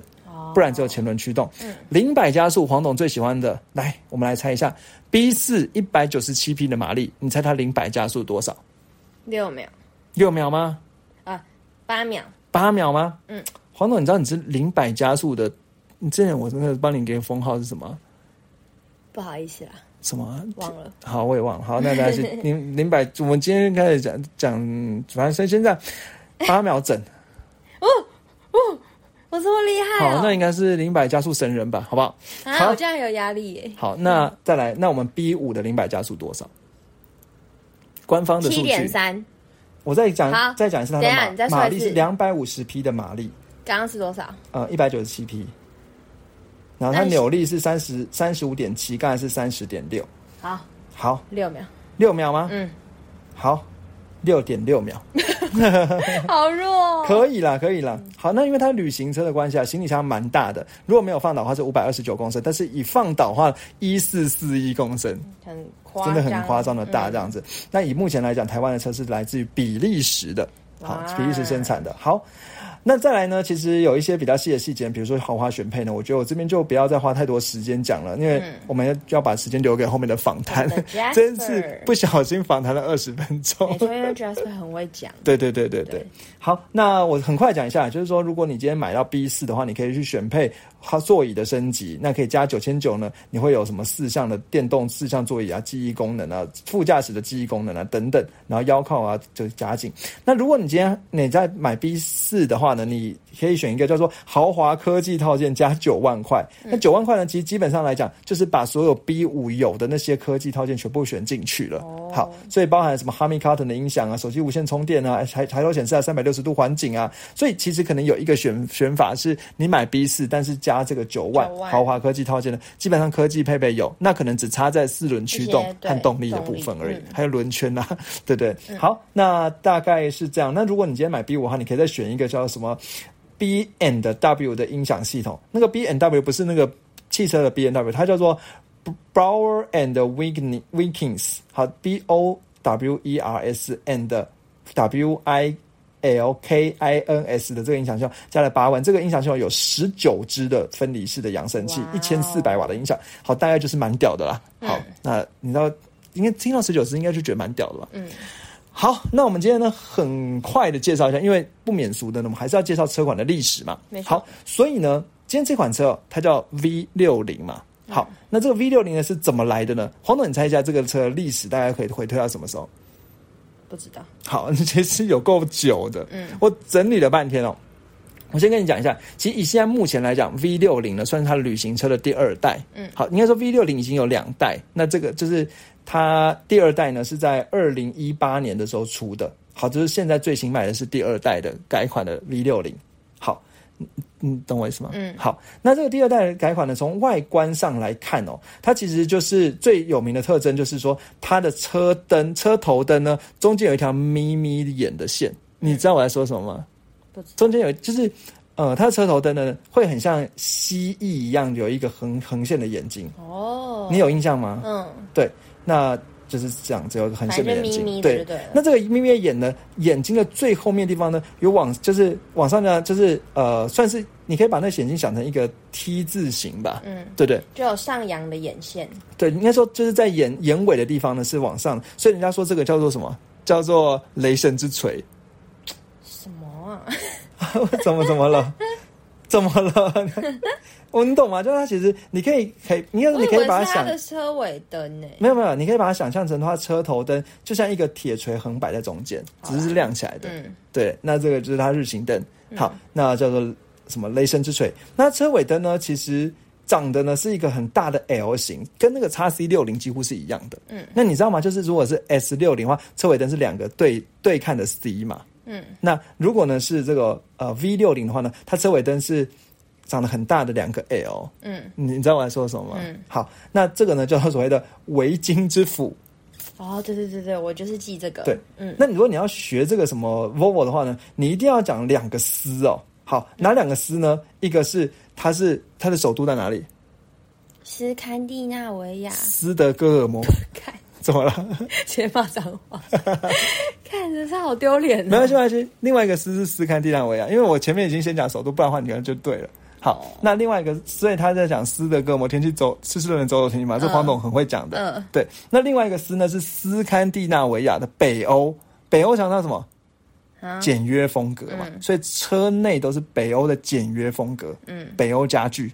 Speaker 1: 不然只有前轮驱动。零百加速，黄董最喜欢的，来，我们来猜一下，B 四一百九十七匹的马力，你猜它零百加速多少？
Speaker 2: 六秒？
Speaker 1: 六秒吗？
Speaker 2: 啊，八秒？
Speaker 1: 八秒吗？嗯，黄董，你知道你是零百加速的？你之前我真的帮你给封号是什么？
Speaker 2: 不好意思啦，
Speaker 1: 什么
Speaker 2: 忘了？
Speaker 1: 好，我也忘了。好，那大家是零零百，我们今天开始讲讲，反正现在八秒整。
Speaker 2: 哦哦，我这么厉害！
Speaker 1: 好，那应该是零百加速神人吧？好不好？
Speaker 2: 好，我这样有压力耶。
Speaker 1: 好，那再来，那我们 B 五的零百加速多少？官方的
Speaker 2: 七点三。
Speaker 1: 我再讲，再讲一次它
Speaker 2: 的
Speaker 1: 马力是两百五十匹的马力。
Speaker 2: 刚刚是多少？
Speaker 1: 呃，一百九十七匹。然后它扭力是三十三十五点七，刚才是三十点六。
Speaker 2: 好，
Speaker 1: 好，
Speaker 2: 六秒，
Speaker 1: 六秒吗？嗯，好，六点六秒，
Speaker 2: 好弱，
Speaker 1: 可以啦，可以啦。好，那因为它旅行车的关系啊，行李箱蛮大的。如果没有放倒的话是五百二十九公升，但是以放倒的话一四四一公升，
Speaker 2: 很
Speaker 1: 真的很夸张的大这样子。那以目前来讲，台湾的车是来自于比利时的，好，比利时生产的。好。那再来呢？其实有一些比较细的细节，比如说豪华选配呢，我觉得我这边就不要再花太多时间讲了，因为我们要要把时间留给后面的访谈。真是不小心访谈了二十分钟。
Speaker 2: 因为 Jasper 很会讲。
Speaker 1: 对对对对对。好，那我很快讲一下，就是说，如果你今天买到 B 四的话，你可以去选配它座椅的升级，那可以加九千九呢，你会有什么四项的电动四项座椅啊，记忆功能啊，副驾驶的记忆功能啊等等，然后腰靠啊就夹紧。那如果你今天你在买 B 四的话，能力可以选一个叫做豪华科技套件加九万块。那九万块呢，其实基本上来讲，就是把所有 B 五有的那些科技套件全部选进去了。好，所以包含什么 Harman Kardon 的音响啊，手机无线充电啊，抬抬头显示啊，三百六十度环景啊。所以其实可能有一个选选法是，你买 B 四，但是加这个九万豪华科技套件呢，基本上科技配备有，那可能只差在四轮驱动和动力的部分而已，还有轮圈啊，对不对？好，那大概是这样。那如果你今天买 B 五的话，你可以再选一个叫什么？B and W 的音响系统，那个 B and W 不是那个汽车的 B and W，它叫做 Brower and Wilkins，好，B O W E R S and W I L K I N S 的这个音响系统加了八万，这个音响系统有十九支的分离式的扬声器，一千四百瓦的音响，好，大概就是蛮屌的啦。好，那你知道，应该听到十九支，应该就觉得蛮屌的吧？嗯。好，那我们今天呢，很快的介绍一下，因为不免俗的呢，我们还是要介绍车款的历史嘛。好，所以呢，今天这款车哦它叫 V 六零嘛。好，那这个 V 六零呢是怎么来的呢？黄总，你猜一下这个车的历史大概可以回推到什么时候？
Speaker 2: 不知道。
Speaker 1: 好，其实有够久的。嗯，我整理了半天哦。我先跟你讲一下，其实以现在目前来讲，V 六零呢算是它旅行车的第二代。嗯，好，应该说 V 六零已经有两代，那这个就是它第二代呢是在二零一八年的时候出的。好，就是现在最新买的是第二代的改款的 V 六零。好，嗯，懂我意思吗？嗯，好，那这个第二代的改款呢，从外观上来看哦，它其实就是最有名的特征，就是说它的车灯、车头灯呢中间有一条眯眯眼的线，你知道我在说什么吗？中间有就是，呃，它的车头灯呢会很像蜥蜴一样有一个横横线的眼睛。哦，你有印象吗？嗯，对，那就是这样，只有横线的眼睛，对对。那这个眯眯眼呢，眼睛的最后面地方呢，有往就是往上呢，就是呃，算是你可以把那眼睛想成一个 T 字形吧，嗯，对对，
Speaker 2: 就有上扬的眼线，
Speaker 1: 对，应该说就是在眼眼尾的地方呢是往上，所以人家说这个叫做什么？叫做雷神之锤。怎么怎么了？怎么了？我你懂吗？就是它其实你可以可以，应该你可以把它想
Speaker 2: 的车尾灯呢？
Speaker 1: 没有没有，你可以把它想象成它车头灯就像一个铁锤横摆在中间，只是亮起来的。嗯，对，那这个就是它日行灯。好，那叫做什么雷神之锤？那车尾灯呢？其实长得呢是一个很大的 L 型，跟那个叉 C 六零几乎是一样的。嗯，那你知道吗？就是如果是 S 六零的话，车尾灯是两个对对看的 C 嘛。嗯，那如果呢是这个呃 V 六零的话呢，它车尾灯是长得很大的两个 L。嗯，你你知道我在说什么吗？嗯，好，那这个呢叫做所谓的维京之斧。
Speaker 2: 哦，对对对对，我就是记这个。
Speaker 1: 对，嗯，那如果你要学这个什么 Volvo 的话呢，你一定要讲两个斯哦。好，哪两个斯呢？一个是它是它的首都在哪里？
Speaker 2: 斯堪的纳维亚。
Speaker 1: 斯德哥尔摩。看。怎么了？
Speaker 2: 先骂脏话，看着他好丢脸。
Speaker 1: 没关系，没关系。另外一个诗是斯堪的纳维亚，因为我前面已经先讲首都，不然的话你可能就对了。好，那另外一个，所以他在讲斯德哥尔摩天气走，湿湿的人走走停停嘛，这黄董很会讲的。嗯，对。那另外一个诗呢是斯堪的纳维亚的北欧，北欧强调什么？简约风格嘛，所以车内都是北欧的简约风格。嗯，北欧家具。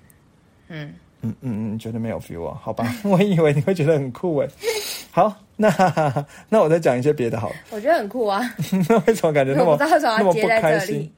Speaker 1: 嗯嗯嗯嗯，觉得没有 feel 啊？好吧，我以为你会觉得很酷哎。好，那 那我再讲一些别的好了。
Speaker 2: 我觉得很酷啊。
Speaker 1: 那为什么感觉那么那么不开心？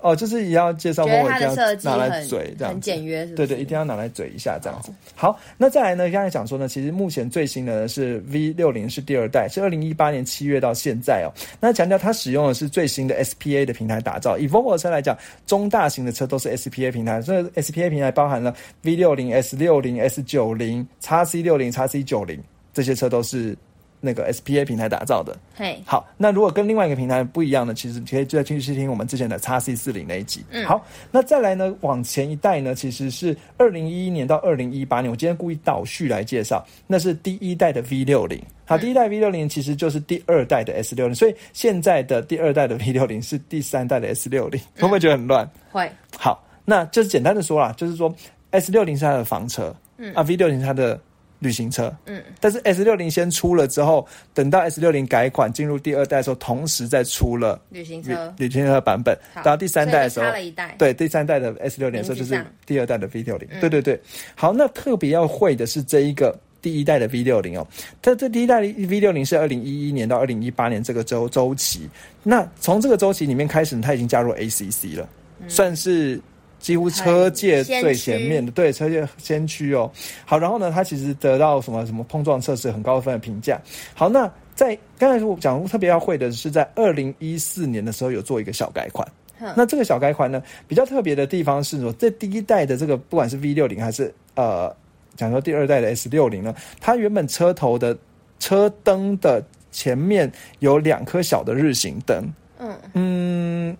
Speaker 1: 哦，就是也要介绍我一定要拿来嘴，这样
Speaker 2: 很简约，
Speaker 1: 对对，一定要拿来嘴一下这样子。好，那再来呢？刚才讲说呢，其实目前最新的是 V 六零是第二代，是二零一八年七月到现在哦。那强调它使用的是最新的 SPA 的平台打造。以 Volvo 车来讲，中大型的车都是 SPA 平台，所以 SPA 平台包含了 V 六零、S 六零、S 九零、叉 C 六零、叉 C 九零。这些车都是那个 SPA 平台打造的。嘿，好，那如果跟另外一个平台不一样呢，其实可以再继续听我们之前的叉 C 四零那一集。嗯，好，那再来呢，往前一代呢，其实是二零一一年到二零一八年，我今天故意倒序来介绍，那是第一代的 V 六零。好，第一代 V 六零其实就是第二代的 S 六零，所以现在的第二代的 V 六零是第三代的 S 六零，会不会觉得很乱？
Speaker 2: 会。
Speaker 1: 好，那就是简单的说啦，就是说 S 六零是它的房车，嗯啊，V 六零是它的。旅行车，嗯，但是 S 六零先出了之后，等到 S 六零改款进入第二代的时候，同时再出了
Speaker 2: 旅行车。
Speaker 1: 旅行车版本，到第三代的时候，
Speaker 2: 代，
Speaker 1: 对，第三代的 S 六零的时候就是第二代的 V 六零，对对对。好，那特别要会的是这一个第一代的 V 六零哦，它这第一代的 V 六零是二零一一年到二零一八年这个周周期，那从这个周期里面开始，它已经加入 ACC 了，算是。几乎车界最前面的，对车界先驱哦。好，然后呢，它其实得到什么什么碰撞测试很高分的评价。好，那在刚才我讲特别要会的是，在二零一四年的时候有做一个小改款。那这个小改款呢，比较特别的地方是说，这第一代的这个不管是 V 六零还是呃，讲说第二代的 S 六零呢，它原本车头的车灯的前面有两颗小的日行灯。嗯嗯。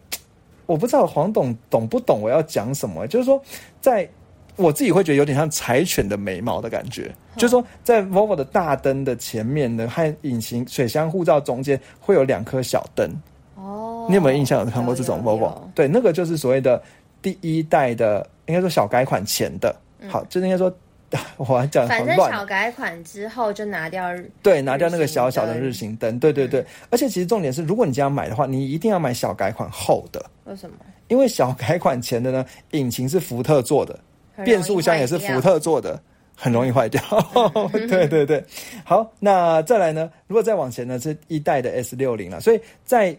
Speaker 1: 我不知道黄董懂不懂我要讲什么，就是说，在我自己会觉得有点像柴犬的眉毛的感觉，就是说，在 Volvo 的大灯的前面呢，和隐形水箱护罩中间会有两颗小灯。哦，你有没有印象有看过这种 Volvo？对，那个就是所谓的第一代的，应该说小改款前的，好，就是应该说 我还讲
Speaker 2: 反正小改款之后就拿掉，
Speaker 1: 对，拿掉那个小小的
Speaker 2: 日
Speaker 1: 日行灯，对对对。而且其实重点是，如果你这样买的话，你一定要买小改款后的，
Speaker 2: 为什么？
Speaker 1: 因为小改款前的呢，引擎是福特做的，变速箱也是福特做的，很容易坏掉。对对对，好，那再来呢？如果再往前呢，是一代的 S 六零了。所以在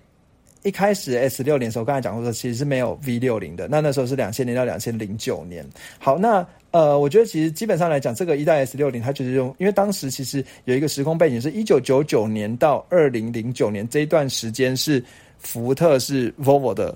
Speaker 1: 一开始 S 六零的时候，刚才讲过说，其实是没有 V 六零的。那那时候是两千年到两千零九年。好，那呃，我觉得其实基本上来讲，这个一代 S 六零它就是用，因为当时其实有一个时空背景，是一九九九年到二零零九年这一段时间是福特是 Volvo 的。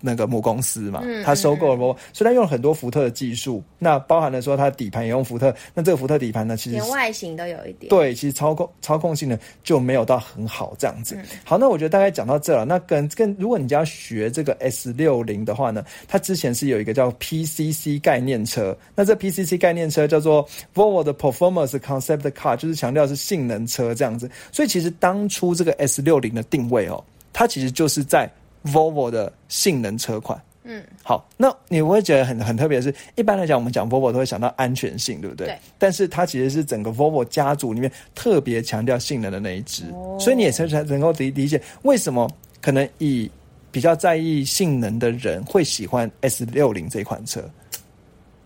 Speaker 1: 那个母公司嘛，
Speaker 2: 嗯
Speaker 1: 它收购了以它用了很多福特的技术，那包含了说它底盘也用福特，那这个福特底盘呢，其实
Speaker 2: 连外形都有一点。
Speaker 1: 对，其实操控操控性呢就没有到很好这样子。好，那我觉得大概讲到这了。那跟跟如果你要学这个 S 六零的话呢，它之前是有一个叫 PCC 概念车，那这 PCC 概念车叫做 Volvo 的 Performance Concept Car，就是强调是性能车这样子。所以其实当初这个 S 六零的定位哦，它其实就是在 Volvo 的性能车款。
Speaker 2: 嗯，
Speaker 1: 好，那你会觉得很很特别的是，一般来讲，我们讲 Volvo 都会想到安全性，对不对？
Speaker 2: 对。
Speaker 1: 但是它其实是整个 Volvo 家族里面特别强调性能的那一支，
Speaker 2: 哦
Speaker 1: 所以你也才才能够理理解为什么可能以比较在意性能的人会喜欢 S 六零这款车。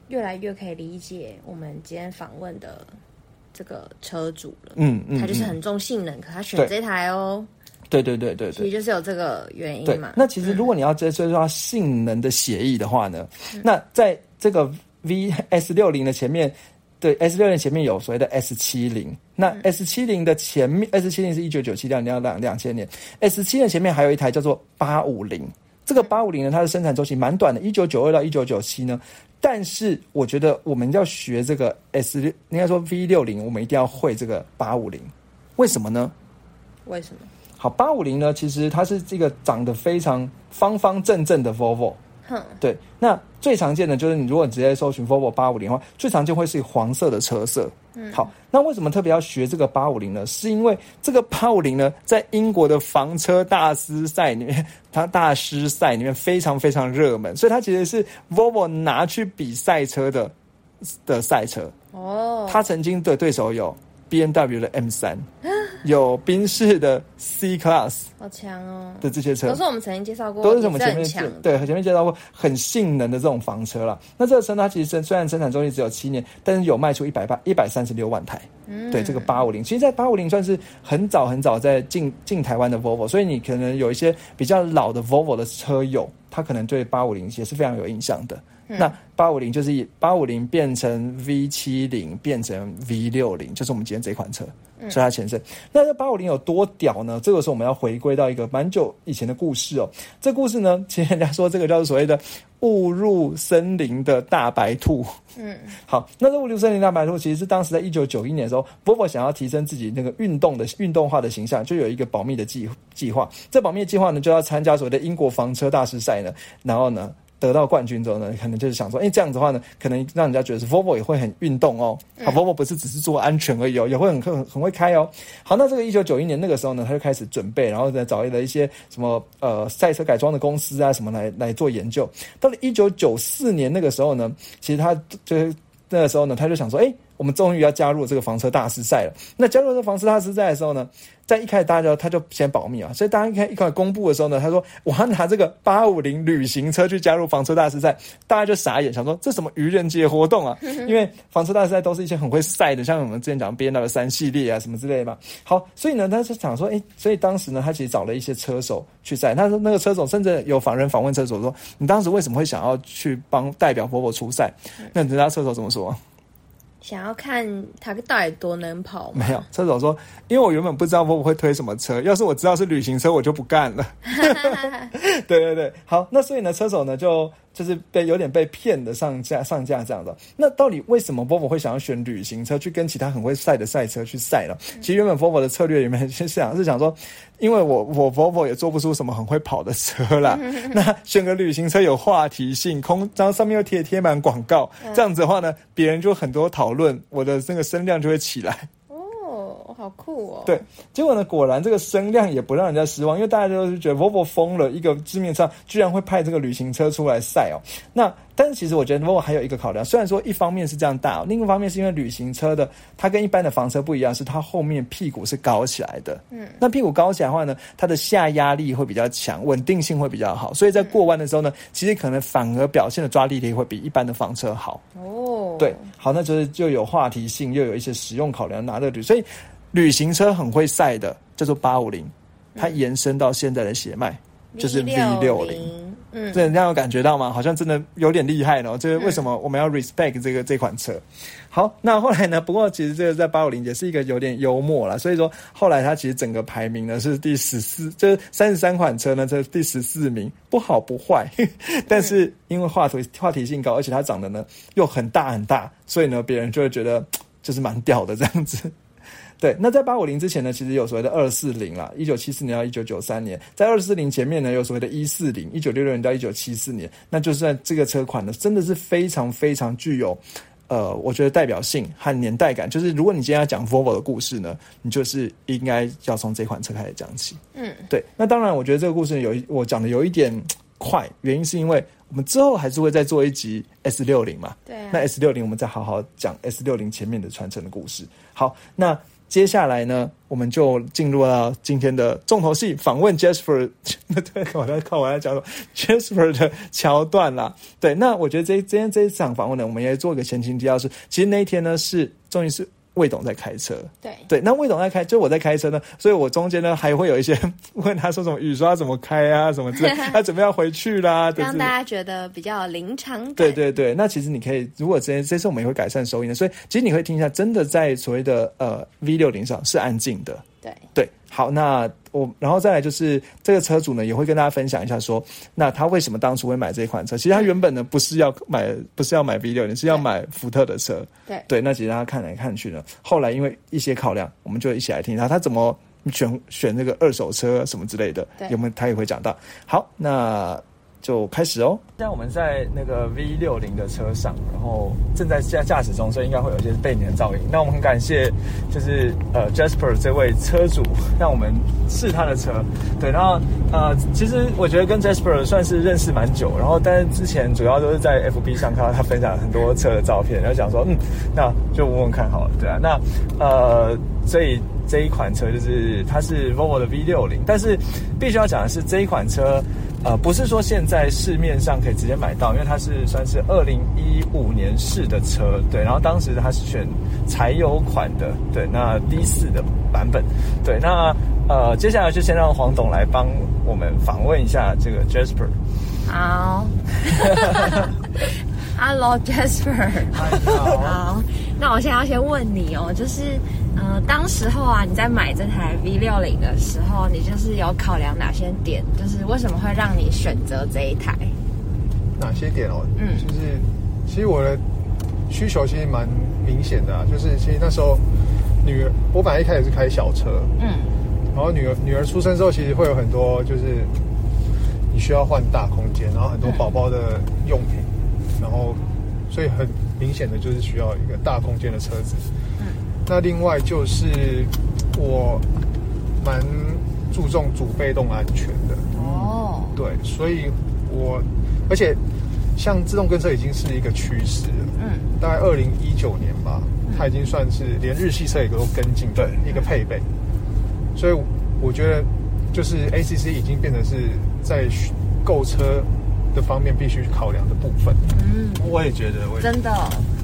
Speaker 2: 越来越可以理解我们今天访问的这个车主了。
Speaker 1: 嗯嗯，嗯
Speaker 2: 他就是很重性能，可他选
Speaker 1: 对
Speaker 2: 这台哦，
Speaker 1: 对对对对
Speaker 2: 其实
Speaker 1: 对。
Speaker 2: 就是有这个原
Speaker 1: 对
Speaker 2: 因嘛。，
Speaker 1: 那其实如果你要追追溯到性能的协议的话呢，那在这个 V S 六零的前面，对 S 六零前面有所谓的 S 七零，那 S 七零的前面 S 七零是一九九七到两两两千年，S 七零前面还有一台叫做八五零，这个八五零呢，它的生产周期蛮短的，一九九二到一九九七呢。但是我觉得我们要学这个 S 六，应该说 V 六零，我们一定要会这个八五零，为什么呢？
Speaker 2: 为什么？
Speaker 1: 好，八五零呢，其实它是这个长得非常方方正正的 Volvo。
Speaker 2: 哼，
Speaker 1: 对，那最常见的就是你如果直接搜寻 Volvo 八五零的话，最常见会是黄色的车色。嗯，好，那为什么特别要学这个八五零呢？是因为这个八五零呢，在英国的房车大师赛里面，它大师赛里面非常非常热门，所以它其实是 Volvo 拿去比赛车的的赛车。
Speaker 2: 哦，
Speaker 1: 它曾经的对手有 B N W 的 M 三，有宾士的 C Class
Speaker 2: 好强哦！
Speaker 1: 的这些车
Speaker 2: 都。是我们曾经介绍过，
Speaker 1: 都是我们前面。对前面介绍过很性能的这种房车啦。那这个车呢，它其实生虽然生产周期只有七年，但是有卖出一百八一百三十六万台。
Speaker 2: 嗯
Speaker 1: 对这个八五零，其实，在八五零算是很早很早在进进台湾的 Volvo，所以你可能有一些比较老的 Volvo 的车友，他可能对八五零也是非常有印象的。
Speaker 2: 嗯
Speaker 1: 那八五零就是以八五零变成 V 七零变成 V 六零，就是我们今天这款车，
Speaker 2: 嗯
Speaker 1: 所以它前身。那这八五零有多屌呢？这个时候我们要回归到一个蛮久以前的故事哦。这故事呢，其实人家说这个叫做所谓的误入森林的大白兔。
Speaker 2: 嗯，
Speaker 1: 好，那这误入森林大白兔其实是当时在一九九一年的时候，Volvo 想要提升自己那个运动的运动化的形象，就有一个保密的计计划。这保密的计划呢，就要参加所谓的英国房车大师赛呢，然后呢。得到冠军之后呢，可能就是想说，哎、这样子的话呢，可能让人家觉得是 Volvo 也会很运动哦。好，Volvo 不是只是做安全而已哦，也会很很很会开哦。好，那这个一九九一年那个时候呢，他就开始准备，然后再找了一些什么呃赛车改装的公司啊什么来来做研究。到了一九九四年那个时候呢，其实他就是那个时候呢，他就想说，哎、我们终于要加入这个房车大师赛了。那加入这个房车大师赛的时候呢，在一开始大家就他就先保密啊，所以大家一开一开始公布的时候呢，他说我要拿这个八五零旅行车去加入房车大师赛，大家就傻眼，想说这什么愚人节活动啊？因为房车大师赛都是一些很会赛的，像我们之前讲 B N W 三系列啊什么之类的嘛。好，所以呢，他就想说，哎、所以当时呢，他其实找了一些车手去赛。他说那个车手甚至有访人访问车手说，你当时为什么会想要去帮代表 Volvo 出赛？那人家车手怎么说？
Speaker 2: 想要看他到底多能跑？
Speaker 1: 没有，车手说，因为我原本不知道会不会推什么车，要是我知道是旅行车，我就不干了。对对对，好，那所以呢，车手呢就就是被有点被骗的上架上架这样的。那到底为什么 Volvo 会想要选旅行车去跟其他很会赛的赛车去赛呢？其实原本 Volvo 的策略里面是想是想说，因为我我 Volvo 也做不出什么很会跑的车啦，那选个旅行车有话题性，空然后上面又贴贴满广告，这样子的话呢，别人就很多讨论，我的那个声量就会起来。
Speaker 2: 哦，好好酷哦！
Speaker 1: 对，结果呢，果然这个声量也不让人家失望，因为大家都是觉得 Volvo 疯了，一个字面上居然会派这个旅行车出来赛哦。那但是其实我觉得 Volvo 还有一个考量，虽然说一方面是这样大，哦另一方面是因为旅行车的它跟一般的房车不一样，是它后面屁股是高起来的。嗯，那屁股高起来的话呢，它的下压力会比较强，稳定性会比较好，所以在过弯的时候呢，其实可能反而表现的抓地力会比一般的房车好。哦，对，好，那就是就有话题性，又有一些实用考量，拿这个所以。旅行车很会赛的，叫做八五零，它延伸到现在的血脉，就是 V 六零。嗯，这这样有感觉到吗？好像真的有点厉害呢。这为什么我们要 respect 这个这款车？好，那后来呢？不过其实这个在八五零也是一个有点幽默了。所以说后来它其实整个排名呢是第十四，就是三十三款车呢这第十四名，不好不坏。但是因为话题话题性高，而且它长得呢又很大很大，所以呢别人就会觉得就是蛮屌的这样子。对，那在八五零之前呢，其实有所谓的二四零啦，一九七四年到一九九三年，在二四零前面呢，有所谓的一四零，一九六六年到一九七四年，那就是在这个车款呢，真的是非常非常具有，呃，我觉得代表性和年代感。就是如果你今天要讲 Volvo 的故事呢，你就是应该要从这款车开始讲起。嗯，对。那当然，我觉得这个故事有一我讲的有一点快，原因是因为我们之后还是会再做一集 S 六零嘛。
Speaker 2: 对。
Speaker 1: 那 S 六零我们再好好讲 S 六零前面的传承的故事。好，那。接下来呢，我们就进入到今天的重头戏——访问 Jasper。对，我在看我在讲说 Jasper 的桥段啦。对，那我觉得这今天这一场访问呢，我们也做一个前情提要，是其实那一天呢，是终于是。魏董在开车，
Speaker 2: 对。
Speaker 1: 对，那魏董在开，就我在开车呢，所以我中间呢还会有一些 问他说什么雨刷怎么开啊，什么之类，他准备要回去啦，
Speaker 2: 让大家觉得比较临场。
Speaker 1: 对对对，那其实你可以，如果这这次我们也会改善收音的，所以其实你会听一下，真的在所谓的呃 V 六零上是安静的。
Speaker 2: 对。
Speaker 1: 对，好，那我然后再来就是这个车主呢，也会跟大家分享一下，说那他为什么当初会买这款车？其实他原本呢不是要买，不是要买 V 六，你是要买福特的车。
Speaker 2: 对
Speaker 1: 对，那其实他看来看去呢，后来因为一些考量，我们就一起来听他他怎么选选那个二手车什么之类的，有没有他也会讲到。好，那。就开始哦。现在我们在那个 V 六零的车上，然后正在驾驾驶中，所以应该会有一些背景的噪音。那我们很感谢，就是呃 Jasper 这位车主，让我们试他的车。对，然后呃，其实我觉得跟 Jasper 算是认识蛮久，然后但是之前主要都是在 FB 上看到他分享很多车的照片，然后想说，嗯，那就问问看好了，对啊。那呃，所以这一款车就是它是 Volvo 的 V 六零，但是必须要讲的是这一款车。呃，不是说现在市面上可以直接买到，因为它是算是二零一五年式的车，对，然后当时它是选柴油款的，对，那 D 四的版本，对，那呃，接下来就先让黄董来帮我们访问一下这个 Jasper。
Speaker 2: 好 ，Hello Jasper。好，那我现在要先问你哦，就是。呃，当时候啊，你在买这台 V 六零的时候，你就是有考量哪些点？就是为什么会让你选择这一台？
Speaker 3: 哪些点哦？嗯，就是其实我的需求其实蛮明显的啊，就是其实那时候女儿，我本来一开始是开小车，嗯，然后女儿女儿出生之后，其实会有很多就是你需要换大空间，然后很多宝宝的用品，然后所以很明显的就是需要一个大空间的车子。那另外就是我蛮注重主被动安全的。哦，对，所以我而且像自动跟车已经是一个趋势了，嗯，大概二零一九年吧，它已经算是连日系车也都跟进的一个配备，所以我觉得就是 ACC 已经变成是在购车的方面必须考量的部分，
Speaker 1: 嗯，我也觉得，
Speaker 2: 真的。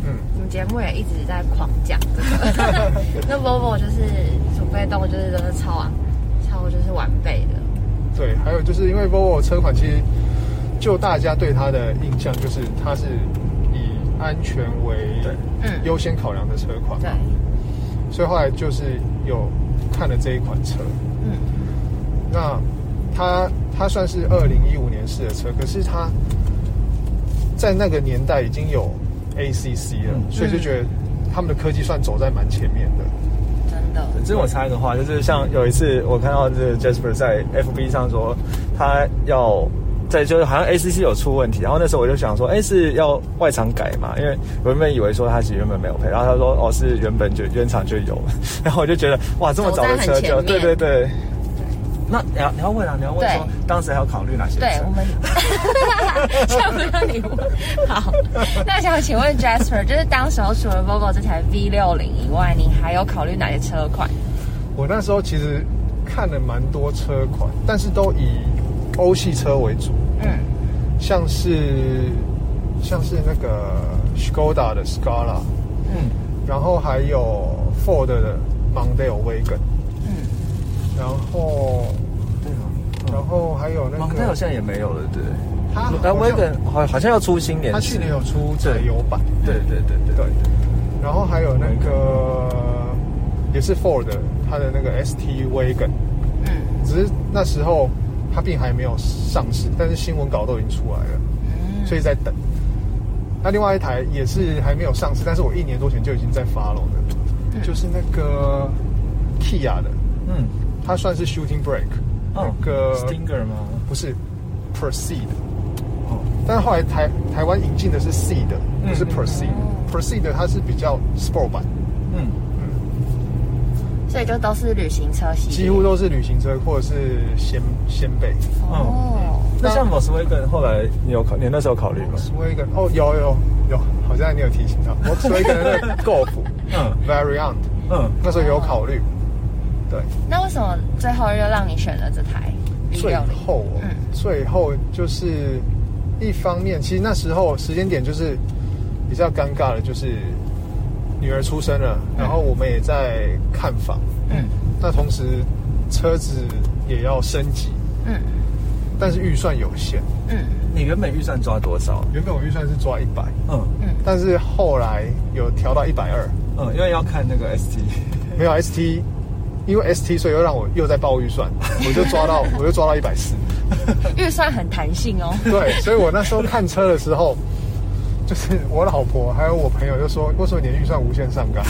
Speaker 2: 嗯。我们节目也一直在狂讲。这个，那 Volvo 就是主被动，就是真的超啊，超就是完备的。
Speaker 3: 对，还有就是因为 Volvo 车款，其实就大家对它的印象就是它是以安全为嗯。优先考量的车款。
Speaker 2: 对，
Speaker 3: 所以后来就是有看了这一款车。嗯，那它它算是二零一五年式的车，可是它在那个年代已经有。ACC 了，所以就觉得他们的科技算走在蛮前面的。
Speaker 2: 真的，
Speaker 1: 这我插一个话，就是像有一次我看到这 Jasper 在 FB 上说，他要在就是好像 ACC 有出问题，然后那时候我就想说，哎，是要外厂改嘛？因为我原本以为说它其实原本没有配，然后他说哦是原本就原厂就有，然后我就觉得哇这么早的车就对对对。那你要你要问啊，你要问说当时还要考虑哪些？
Speaker 2: 对我们，先不要你问。好，那想请问 Jasper，就是当时候除了 Volvo 这台 V 六零以外，你还有考虑哪些车款？
Speaker 3: 我那时候其实看了蛮多车款，但是都以欧系车为主。嗯，像是像是那个 Skoda 的 Scala，嗯，然后还有 Ford 的 Mondeo Wagon。然后，对啊，然后还有那个，
Speaker 1: 它好像也没有了，对。它那 Wagon 好好像要出新年，
Speaker 3: 它去年有出柴油版，
Speaker 1: 对对对对对。
Speaker 3: 然后还有那个也是 Ford 它的那个 ST Wagon，嗯，只是那时候它并还没有上市，但是新闻稿都已经出来了，嗯，所以在等。那另外一台也是还没有上市，但是我一年多前就已经在 follow 的，就是那个 Kia 的，嗯。它算是 shooting break，、哦
Speaker 1: 那个 stinger 吗？
Speaker 3: 不是，proceed。哦，但是后来台台湾引进的是 seed，不是 proceed。proceed 它是比较 sport 版。嗯
Speaker 2: 嗯。所以就都是旅行车系
Speaker 3: 几乎都是旅行车或者是掀掀背。
Speaker 1: 哦。那像 Volkswagen 后来你有考，你那时候考虑吗
Speaker 3: ？Volkswagen 哦，有有有，好像你有提醒到 Volkswagen 的 Golf，嗯，Variant，嗯，那时候有考虑。对，
Speaker 2: 那为什么最后又让你选了这台？
Speaker 3: 最后，嗯，最后就是一方面，其实那时候时间点就是比较尴尬的，就是女儿出生了，然后我们也在看房，嗯，那同时车子也要升级，嗯，但是预算有限，
Speaker 1: 嗯，你原本预算抓多少？
Speaker 3: 原本我预算是抓一百，嗯。嗯，但是后来有调到一百二，
Speaker 1: 嗯，因为要看那个 ST，
Speaker 3: 没有 ST。因为 ST，所以又让我又在报预算，我就抓到，我就抓到一百四。
Speaker 2: 预算很弹性哦。
Speaker 3: 对，所以我那时候看车的时候，就是我老婆还有我朋友就说：“为什么你的预算无限上纲？”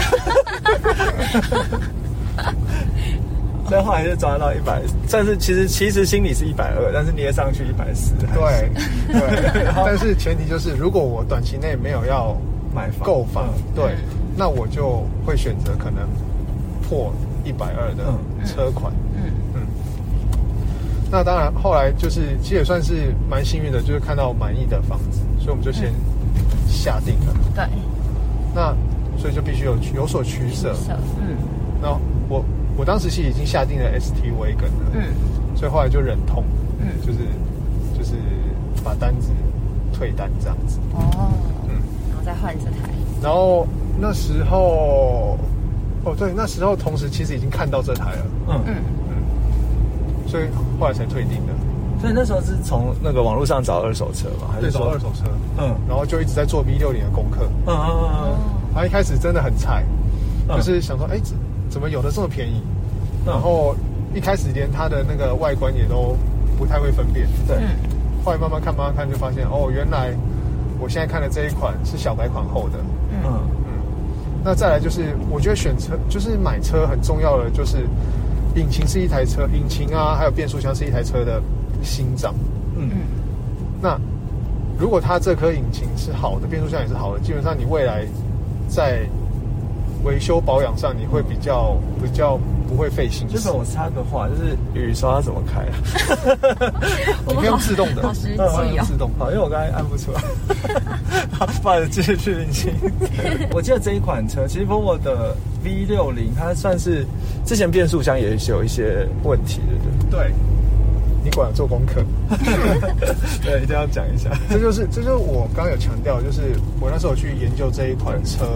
Speaker 1: 所以后来就抓到一百，但是其实其实心里是一百二，但是捏上去一百四。
Speaker 3: 对对，但是前提就是如果我短期内没有要
Speaker 1: 买
Speaker 3: 购房，对，那我就会选择可能破。一百二的车款，嗯嗯，那当然，后来就是其实也算是蛮幸运的，就是看到满意的房子，所以我们就先下定了。
Speaker 2: 对，
Speaker 3: 那所以就必须有有所取舍。嗯，那我我当时是已经下定了 ST Wagon 了，嗯，所以后来就忍痛，嗯，就是就是把单子退单这样子。哦，
Speaker 2: 嗯，然后再换这台。
Speaker 3: 然后那时候。哦，对，那时候同时其实已经看到这台了，嗯嗯嗯，所以后来才退订的。
Speaker 1: 所以那时候是从那个网络上找二手车嘛，
Speaker 3: 还是找二手车？嗯，然后就一直在做 V 六零的功课。嗯嗯嗯嗯。然后一开始真的很菜，就是想说，哎，怎么有的这么便宜？然后一开始连它的那个外观也都不太会分辨。对。后来慢慢看，慢慢看，就发现哦，原来我现在看的这一款是小白款后的。嗯。那再来就是，我觉得选车就是买车很重要的，就是引擎是一台车，引擎啊，还有变速箱是一台车的心脏。嗯，那如果它这颗引擎是好的，变速箱也是好的，基本上你未来在维修保养上，你会比较比较。不会费心。
Speaker 1: 就是我插个话，就是雨刷怎么开
Speaker 3: 啊？你可以用自动的，
Speaker 2: 好实际哦。
Speaker 3: 自动，
Speaker 1: 好，因为我刚才按不出来。好，不好意思，继续去引擎。我记得这一款车，其实 Volvo 的 V 六零，它算是之前变速箱也是有一些问题的，
Speaker 3: 对。对，你管做功课。
Speaker 1: 对，一定要讲一下。
Speaker 3: 这就是，这就是我刚刚有强调，就是我那时候去研究这一款车。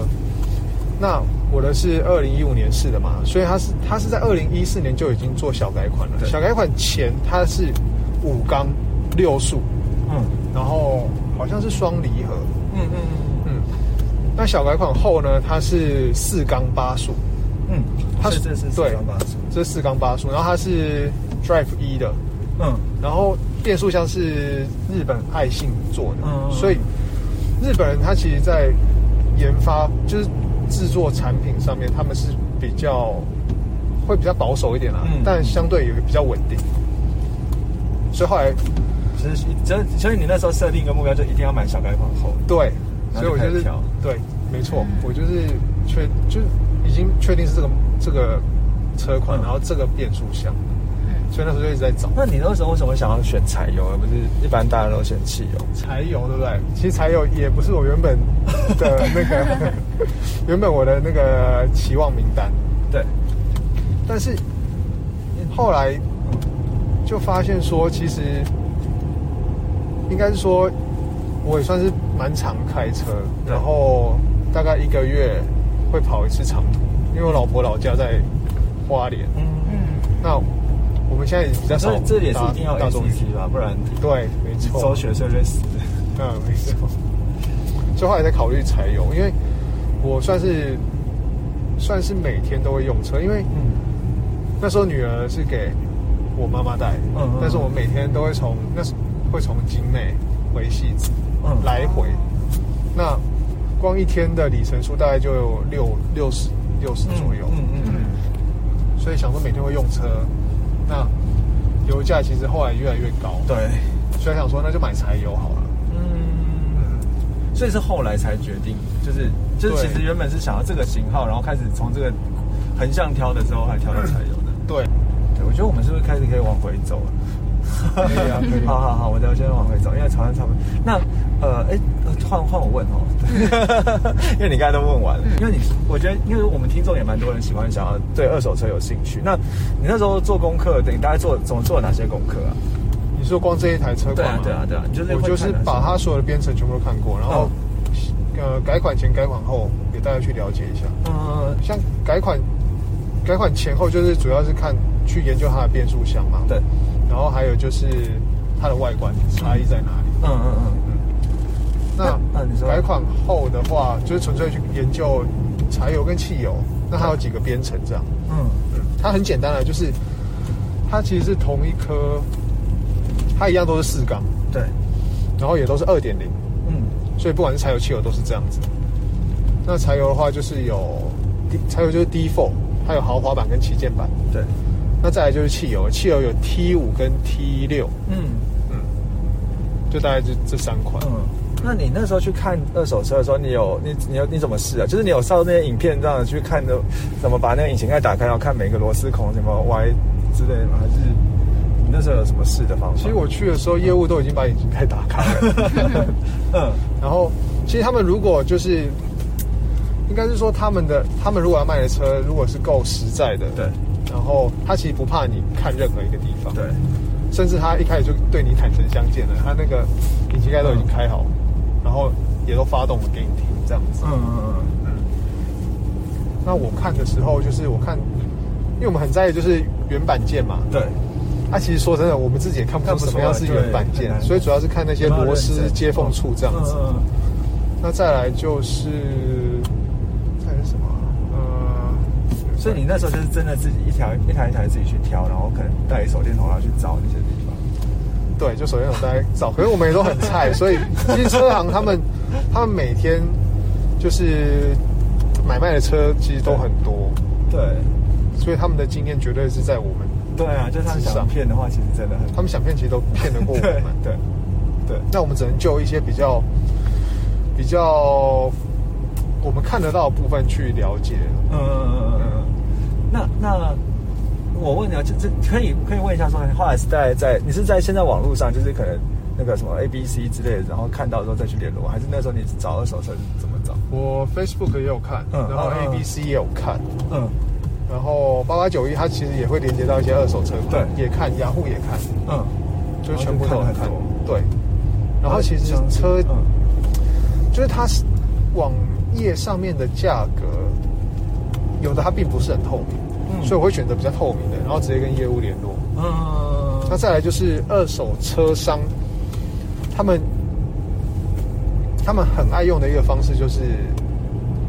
Speaker 3: 那我的是二零一五年式的嘛，所以它是它是在二零一四年就已经做小改款了。小改款前它是五缸六速，嗯，然后好像是双离合，嗯嗯嗯。嗯。那小改款后呢，它是四缸八速，
Speaker 1: 嗯，它是这是四缸八速，
Speaker 3: 这是四缸八速，然后它是 Drive 一的，嗯，然后变速箱是日本爱信做的，嗯，所以日本人他其实在研发就是。制作产品上面，他们是比较会比较保守一点啦，但相对也比较稳定。所以后来
Speaker 1: 其实所所以你那时候设定一个目标，就一定要买小改款后。
Speaker 3: 对，所以我就是对，没错，我就是确就已经确定是这个这个车款，然后这个变速箱。所以那时候就一直在找。
Speaker 1: 那你那时候为什么想要选柴油，而不是一般大家都选汽油？
Speaker 3: 柴油对不对？其实柴油也不是我原本的那个 原本我的那个期望名单。
Speaker 1: 对。
Speaker 3: 但是后来就发现说，其实应该是说，我也算是蛮常开车，然后大概一个月会跑一次长途，因为我老婆老家在花莲。嗯嗯。那我们现在比较少，
Speaker 1: 这也是一定要大众机吧，不然
Speaker 3: 对，没错，
Speaker 1: 收学生会死。
Speaker 3: 嗯，没错。所以后来在考虑柴油，因为我算是算是每天都会用车，因为嗯，那时候女儿是给我妈妈带，嗯，但是我每天都会从那是会从金妹回戏子，嗯，来回，那光一天的里程数大概就有六六十六十左右，嗯嗯嗯，所以想说每天会用车。那油价其实后来越来越高，
Speaker 1: 对，
Speaker 3: 所以想说那就买柴油好了。
Speaker 1: 嗯，所以是后来才决定，就是就是其实原本是想要这个型号，然后开始从这个横向挑的时候，还挑到柴油的。
Speaker 3: 对，
Speaker 1: 对，我觉得我们是不是开始可以往回走了？
Speaker 3: 可以啊，可以。
Speaker 1: 好好好，我等先往回走，因为潮汕差不多。那呃，哎，换换我问哦，因为你刚才都问完了。因为你，我觉得，因为我们听众也蛮多人喜欢，想要对二手车有兴趣。那你那时候做功课，等于大概做总做了哪些功课啊？
Speaker 3: 你说光这一台车？
Speaker 1: 对啊，对啊，对啊。
Speaker 3: 我就是把它所有的编程全部都看过，然后呃，改款前、改款后，给大家去了解一下。嗯，像改款改款前后，就是主要是看去研究它的变速箱嘛。
Speaker 1: 对。
Speaker 3: 然后还有就是它的外观差异在哪里？嗯嗯嗯嗯。那改款后的话，就是纯粹去研究柴油跟汽油，那它有几个编程这样？嗯嗯。它很简单的，就是它其实是同一颗，它一样都是四缸，
Speaker 1: 对。
Speaker 3: 然后也都是二点零，嗯。所以不管是柴油、汽油都是这样子。那柴油的话，就是有柴油就是 D four，它有豪华版跟旗舰版，
Speaker 1: 对。
Speaker 3: 那再来就是汽油，汽油有 T 五跟 T 六，嗯嗯，就大概这这三款。嗯，
Speaker 1: 那你那时候去看二手车的时候，你有你你有你怎么试啊？就是你有上那些影片这样去看的，怎么把那个引擎盖打开，然后看每个螺丝孔怎么歪之类的吗？还是你那时候有什么试的方法？
Speaker 3: 其实我去的时候，业务都已经把引擎盖打开了。嗯，然后其实他们如果就是应该是说他们的，他们如果要卖的车，如果是够实在的，
Speaker 1: 对。
Speaker 3: 然后他其实不怕你看任何一个地方，
Speaker 1: 对，
Speaker 3: 甚至他一开始就对你坦诚相见了。他那个引擎盖都已经开好，然后也都发动了给你听，这样子。嗯嗯嗯嗯。那我看的时候，就是我看，因为我们很在意就是原版件嘛。
Speaker 1: 对。
Speaker 3: 他其实说真的，我们自己也看不出什么样是原版件，所以主要是看那些螺丝接缝处这样子。那再来就是。再是什么？
Speaker 1: 呃所以你那时候就是真的自己一条一台一台自己去挑，然后可能带手电筒然后去找那些地方。
Speaker 3: 对，就手电筒在找。可是我们也都很菜，所以其实车行他们他们每天就是买卖的车其实都很多。
Speaker 1: 对，
Speaker 3: 所以他们的经验绝对是在我们。
Speaker 1: 对啊，就他们想骗的话，其实真的很。
Speaker 3: 他们想骗，其实都骗得过我们。
Speaker 1: 对对。
Speaker 3: 那我们只能就一些比较比较我们看得到的部分去了解。嗯嗯嗯嗯。
Speaker 1: 那那我问你啊，这这可以可以问一下，说后来是在在你是在现在网络上，就是可能那个什么 A B C 之类的，然后看到之后再去联络，还是那时候你找二手车是怎么找？
Speaker 3: 我 Facebook 也有看，嗯，然后 A B C 也有看，嗯，然后八八九一它其实也会连接到一些二手车，
Speaker 1: 对，
Speaker 3: 也看雅虎也看，嗯，就全部都看，对，然后其实车，嗯，就是它是网页上面的价格，有的它并不是很透明。所以我会选择比较透明的，然后直接跟业务联络。嗯，那再来就是二手车商，他们他们很爱用的一个方式就是，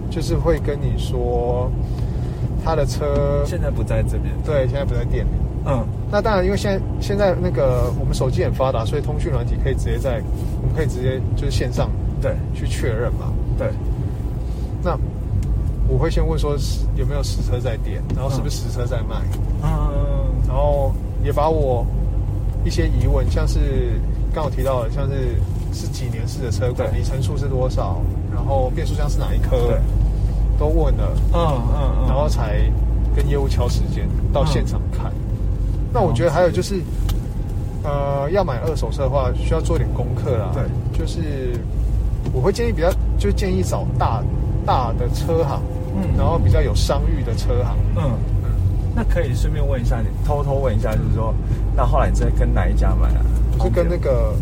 Speaker 3: 就是会跟你说他的车
Speaker 1: 现在不在这边，
Speaker 3: 对，现在不在店里。嗯，那当然，因为现在现在那个我们手机很发达，所以通讯软体可以直接在我们可以直接就是线上
Speaker 1: 对。
Speaker 3: 去确认嘛。
Speaker 1: 对，
Speaker 3: 那。我会先问说有没有实车在店，然后是不是实车在卖，嗯，然后也把我一些疑问，像是刚刚提到的，像是是几年式的车款，里程数是多少，然后变速箱是哪一颗，都问了，嗯嗯嗯，然后才跟业务敲时间到现场看。那我觉得还有就是，呃，要买二手车的话，需要做点功课啦。
Speaker 1: 对，
Speaker 3: 就是我会建议比较，就建议找大大的车行，嗯，然后比较有商誉的车行，嗯。
Speaker 1: 那可以顺便问一下你，偷偷问一下，就是说，那后来你在跟哪一家买啊？
Speaker 3: 是跟那个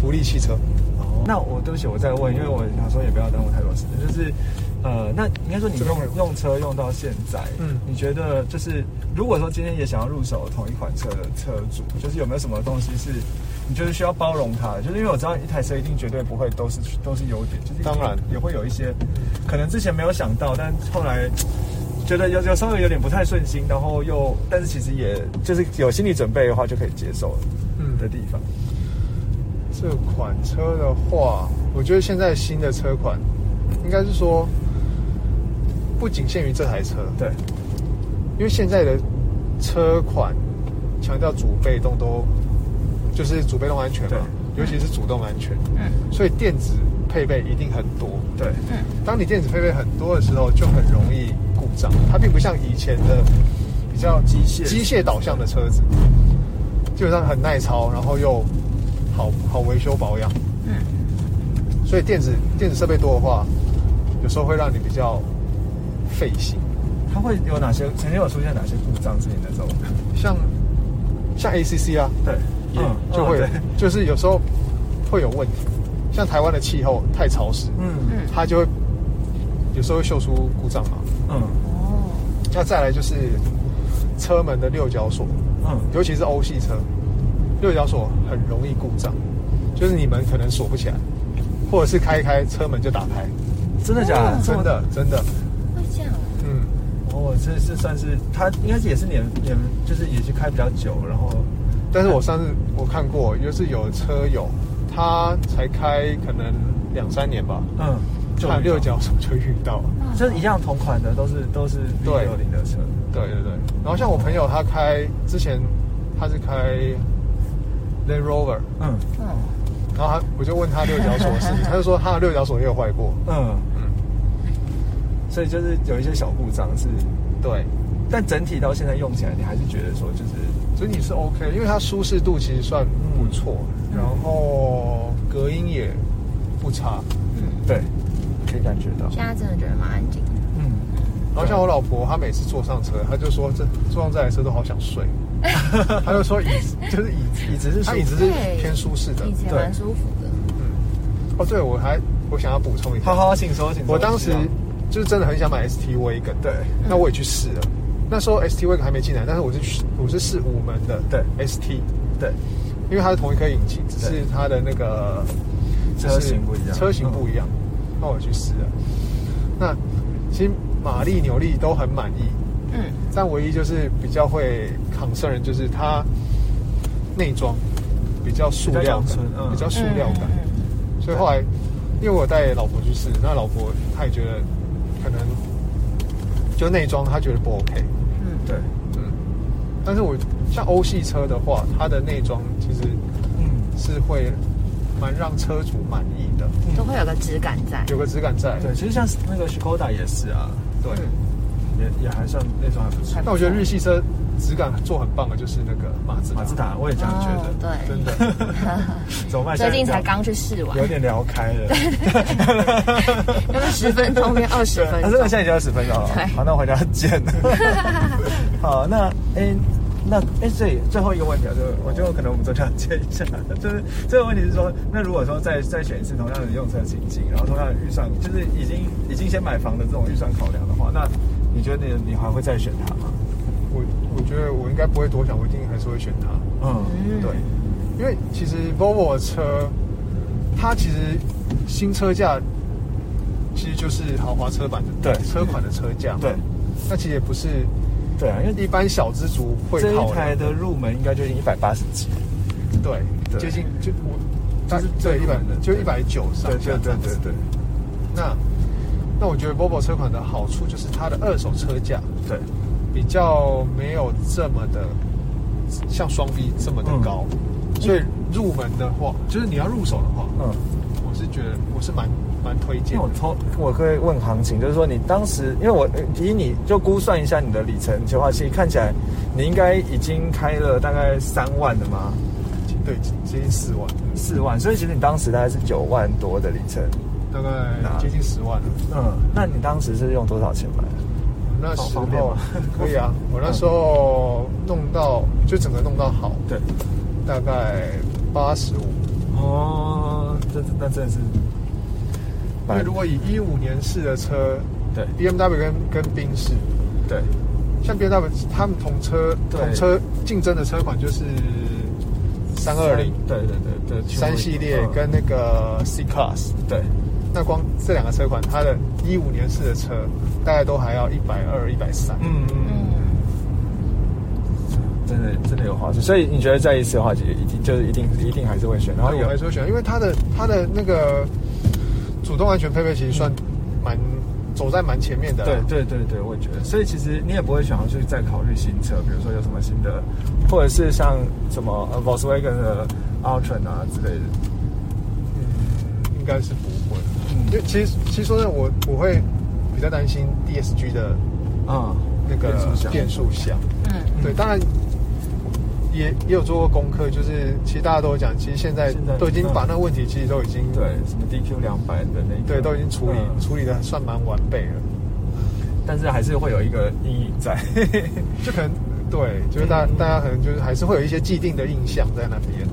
Speaker 3: 福利汽车。
Speaker 1: 哦，那我对不起，我再问，因为我想说也不要耽误太多时间。就是，呃，那应该说你用用车用到现在，嗯，你觉得就是如果说今天也想要入手同一款车的车主，就是有没有什么东西是你觉得需要包容它的？就是因为我知道一台车一定绝对不会都是都是优点，就是
Speaker 3: 当然
Speaker 1: 也会有一些可能之前没有想到，但后来。觉得有有稍微有点不太顺心，然后又，但是其实也就是有心理准备的话就可以接受了。嗯，的地方。
Speaker 3: 这款车的话，我觉得现在新的车款，应该是说不仅限于这台车。
Speaker 1: 对，
Speaker 3: 因为现在的车款强调主被动都就是主被动安全嘛，尤其是主动安全。嗯，所以电子配备一定很多。
Speaker 1: 对，
Speaker 3: 嗯，当你电子配备很多的时候，就很容易故障。它并不像以前的比较机械机械导向的车子，基本上很耐操，然后又好好维修保养。嗯，所以电子电子设备多的话，有时候会让你比较费心。
Speaker 1: 它会有哪些？曾经有出现哪些故障是你那种？
Speaker 3: 像像 ACC 啊，
Speaker 1: 对，
Speaker 3: 也就会就是有时候会有问题。像台湾的气候太潮湿，嗯嗯，它就会有时候会秀出故障嘛。嗯哦。那再来就是车门的六角锁，嗯，尤其是欧系车，六角锁很容易故障，就是你们可能锁不起来，或者是开一开车门就打开，
Speaker 1: 真的假的？
Speaker 3: 真的真的
Speaker 1: 哦，这是算是他应该是也是年年，就是也是开比较久，然后，
Speaker 3: 但是我上次我看过，就是有车友他才开可能两三年吧，嗯。就六角锁就遇到，
Speaker 1: 就是一样同款的，都是都是 V 六零的车。
Speaker 3: 对对对。然后像我朋友他开之前，他是开 Land Rover，嗯嗯。然后他我就问他六角锁的事情，他就说他的六角锁也有坏过。嗯嗯。
Speaker 1: 所以就是有一些小故障是，
Speaker 3: 对。
Speaker 1: 但整体到现在用起来，你还是觉得说就是，
Speaker 3: 整体是 OK，因为它舒适度其实算不错，然后隔音也不差。
Speaker 1: 嗯，对。可以感觉到，
Speaker 2: 现在真的觉得蛮安静。嗯，
Speaker 3: 然后像我老婆，她每次坐上车，她就说这坐上这台车都好想睡。她就说椅子就是椅子，椅子是她椅子是偏舒适的，
Speaker 2: 对，蛮舒服的。嗯，
Speaker 3: 哦，对，我还我想要补充一下，
Speaker 1: 好好，请说，请说。
Speaker 3: 我当时就是真的很想买 ST Wagon，
Speaker 1: 对，
Speaker 3: 那我也去试了。那时候 ST Wagon 还没进来，但是我是我是试五门的，
Speaker 1: 对
Speaker 3: ，ST，
Speaker 1: 对，
Speaker 3: 因为它是同一颗引擎，只是它的那个
Speaker 1: 车型不一样，
Speaker 3: 车型不一样。那我去试了，那其实马力扭力都很满意，嗯，但唯一就是比较会抗生人，就是它内装比较塑料感，比较塑料感，所以后来因为我带老婆去试，那老婆她也觉得可能就内装他觉得不 OK，嗯，对，嗯，但是我像欧系车的话，它的内装其实嗯。是会。蛮让车主满意的，
Speaker 2: 都会有个质感在，
Speaker 3: 有个质感在。
Speaker 1: 对，其实像那个 Skoda 也是啊，对，也也还算内装还不错。
Speaker 3: 那我觉得日系车质感做很棒的，就是那个马自
Speaker 1: 马自达，我也这样觉得。
Speaker 2: 对，
Speaker 3: 真的。
Speaker 1: 怎么办？
Speaker 2: 最近才刚去试完，
Speaker 1: 有点聊开了。
Speaker 2: 用了 十分钟变二十分钟，
Speaker 1: 真的现在已经二十分钟了。好，那我回家见。好，那哎。那哎，最最后一个问题啊，就我觉得可能我们都这样接一下，就是这个问题是说，那如果说再再选一次同样的用车情境，然后同样的预算，就是已经已经先买房的这种预算考量的话，那你觉得你你还会再选它吗？
Speaker 3: 我我觉得我应该不会多想，我一定还是会选它。嗯，对，因为其实 Volvo 的车，它其实新车价其实就是豪华车版的
Speaker 1: 对。
Speaker 3: 车款的车价，
Speaker 1: 对，
Speaker 3: 那其实也不是。
Speaker 1: 对啊，因为
Speaker 3: 一般小资族会
Speaker 1: 这一台的入门应该就已经一百八十几，
Speaker 3: 对，接近就我，就是对一百就一百九上下这样子。那那我觉得 Volvo 车款的好处就是它的二手车价
Speaker 1: 对
Speaker 3: 比较没有这么的像双 B 这么的高，所以入门的话，就是你要入手的话，嗯，我是觉得我是蛮蛮推荐。
Speaker 1: 我偷，我可以问行情，就是说你当时，因为我以你就估算一下你的里程的话，其实看起来你应该已经开了大概三万的吗？
Speaker 3: 对，接近四万，
Speaker 1: 四万。所以其实你当时大概是九万多的里程，
Speaker 3: 大概接近十万了。
Speaker 1: 嗯，那你当时是用多少钱买？
Speaker 3: 那时候可以啊，我那时候弄到就整个弄到好，
Speaker 1: 对，
Speaker 3: 大概八十五。
Speaker 1: 哦，这那真的是，
Speaker 3: 因为如果以一五年式的车，
Speaker 1: 对
Speaker 3: ，B M W 跟跟宾士，
Speaker 1: 对，
Speaker 3: 像 B M W 他们同车同车竞争的车款就是三二零，
Speaker 1: 对对对对，
Speaker 3: 三系列跟那个 C Class，
Speaker 1: 对。
Speaker 3: 那光这两个车款，它的一五年式的车，大概都还要一百二、一百三。嗯嗯，
Speaker 1: 真的真的有划算。所以你觉得再一次的话，就一定就是一定一定还是会选。
Speaker 3: 然后有还是会选，因为它的它的那个主动安全配备其实算蛮走在蛮前面的。
Speaker 1: 对对对对，我觉得。所以其实你也不会想要去再考虑新车，比如说有什么新的，或者是像什么呃 Volkswagen 的 Ultra 啊之类的。
Speaker 3: 嗯，应该是其实其实说呢，我我会比较担心 DSG 的啊那个变速箱，嗯，对，当然也也有做过功课，就是其实大家都有讲，其实现在都已经把那个问题其实都已经
Speaker 1: 对什么 DQ 两百的那
Speaker 3: 对都已经处理处理的算蛮完备了，
Speaker 1: 但是还是会有一个阴影在，
Speaker 3: 就可能对，就是大大家可能就是还是会有一些既定的印象在那边，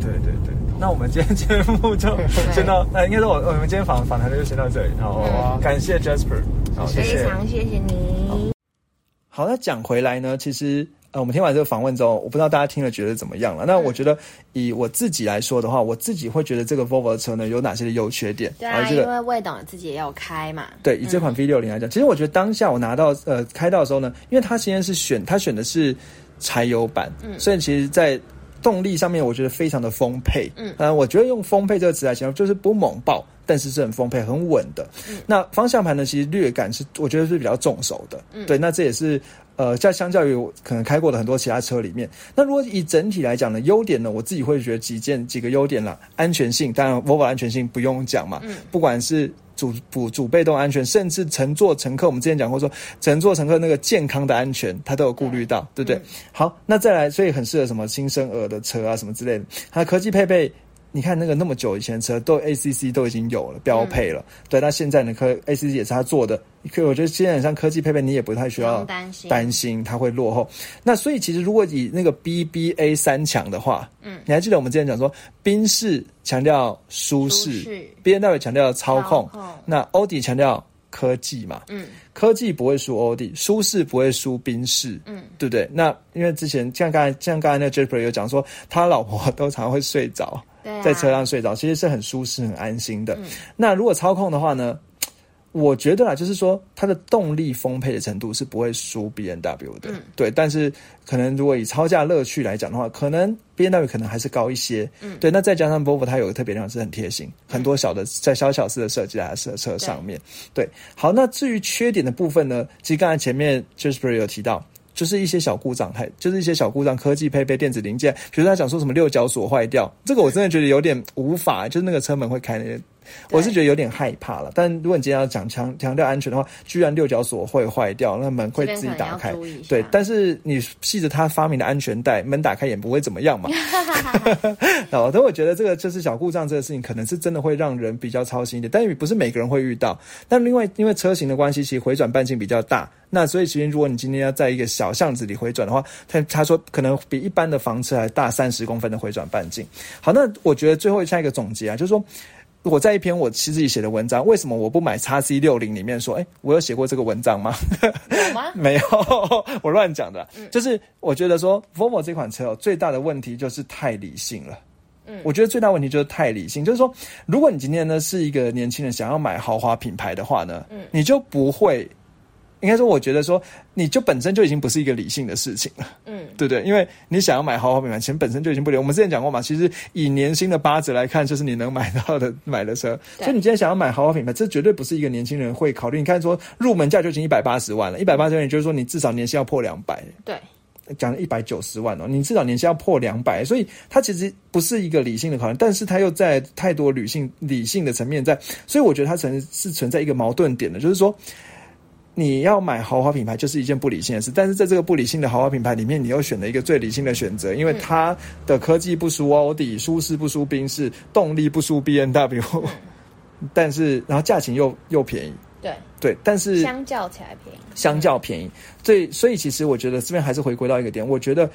Speaker 1: 对对对。那我们今天节目就先到，那应该说我我们今天访访谈就先到这里，然后感谢 Jasper，
Speaker 2: 好，非常谢谢你。
Speaker 1: 好，那讲回来呢，其实呃，我们听完这个访问之后，我不知道大家听了觉得怎么样了。那我觉得以我自己来说的话，我自己会觉得这个 Volvo 的车呢有哪些的优缺点？
Speaker 2: 对啊，因为魏董自己也有开嘛。
Speaker 1: 对，以这款 V 六零来讲，其实我觉得当下我拿到呃开到的时候呢，因为它现在是选它选的是柴油版，嗯，所以其实，在动力上面我觉得非常的丰沛，嗯，呃，我觉得用丰沛这个词来形容，就是不猛爆，但是是很丰沛、很稳的。那方向盘呢，其实略感是我觉得是比较重手的，嗯，对，那这也是呃，在相较于我可能开过的很多其他车里面，那如果以整体来讲呢，优点呢，我自己会觉得几件几个优点啦，安全性，当然 Volvo 安全性不用讲嘛，嗯，不管是。主主主被动安全，甚至乘坐乘客，我们之前讲过说，乘坐乘客那个健康的安全，他都有顾虑到，对不对？好，那再来，所以很适合什么新生儿的车啊，什么之类的，它科技配备。你看那个那么久以前车都 ACC 都已经有了标配了，对，那现在呢科 ACC 也是他做的，可我觉得基本上科技配备你也不太需要担心。担心它会落后。那所以其实如果以那个 BBA 三强的话，嗯，你还记得我们之前讲说宾士强调舒适，B N W 强调操控，那欧迪强调科技嘛，嗯，科技不会输欧迪，舒适不会输宾士，嗯，对不对？那因为之前像刚才像刚才那个 Jasper 有讲说，他老婆都常会睡着。在车上睡着，其实是很舒适、很安心的。那如果操控的话呢？我觉得啊，就是说它的动力丰沛的程度是不会输 B N W 的。对，但是可能如果以超价乐趣来讲的话，可能 B N W 可能还是高一些。嗯，对。那再加上 Volvo 它有个特别地方是很贴心，很多小的在小小式的设计在车车上面。对，好。那至于缺点的部分呢？其实刚才前面 Jasper 有提到。就是一些小故障，还就是一些小故障，科技配备电子零件，比如他讲说什么六角锁坏掉，这个我真的觉得有点无法，就是那个车门会开那些。我是觉得有点害怕了，但如果你今天要讲强强调安全的话，居然六角锁会坏掉，那门会自己打开。对，但是你系着他发明的安全带，门打开也不会怎么样嘛。哦，但我觉得这个就是小故障这个事情，可能是真的会让人比较操心一点，但也不是每个人会遇到。但另外，因为车型的关系，其实回转半径比较大，那所以其实如果你今天要在一个小巷子里回转的话，他他说可能比一般的房车还大三十公分的回转半径。好，那我觉得最后下一个总结啊，就是说。我在一篇我自己写的文章，为什么我不买叉 C 六零里面说，哎，我有写过这个文章吗？
Speaker 2: 有吗？
Speaker 1: 没有，我乱讲的。就是我觉得说，Volvo 这款车最大的问题就是太理性了。嗯，我觉得最大问题就是太理性，就是说，如果你今天呢是一个年轻人想要买豪华品牌的话呢，嗯，你就不会。应该说，我觉得说，你就本身就已经不是一个理性的事情了，嗯，对不对？因为你想要买豪华品牌，钱本身就已经不理。我们之前讲过嘛，其实以年薪的八折来看，就是你能买到的买的车。所以你今天想要买豪华品牌，这绝对不是一个年轻人会考虑。你看，说入门价就已经一百八十万了，一百八十万，也就是说你至少年薪要破两百，
Speaker 2: 对
Speaker 1: 讲了一百九十万哦，你至少年薪要破两百，所以它其实不是一个理性的考量，但是它又在太多理性理性的层面在，所以我觉得它存是存在一个矛盾点的，就是说你要买豪华品牌就是一件不理性的事，但是在这个不理性的豪华品牌里面，你又选了一个最理性的选择，因为它的科技不输奥迪，舒适不输宾士，动力不输 B N W，但是然后价钱又又便宜。
Speaker 2: 对。
Speaker 1: 对，但是
Speaker 2: 相较起来便宜，
Speaker 1: 相较便宜，所以所以其实我觉得这边还是回归到一个点，我觉得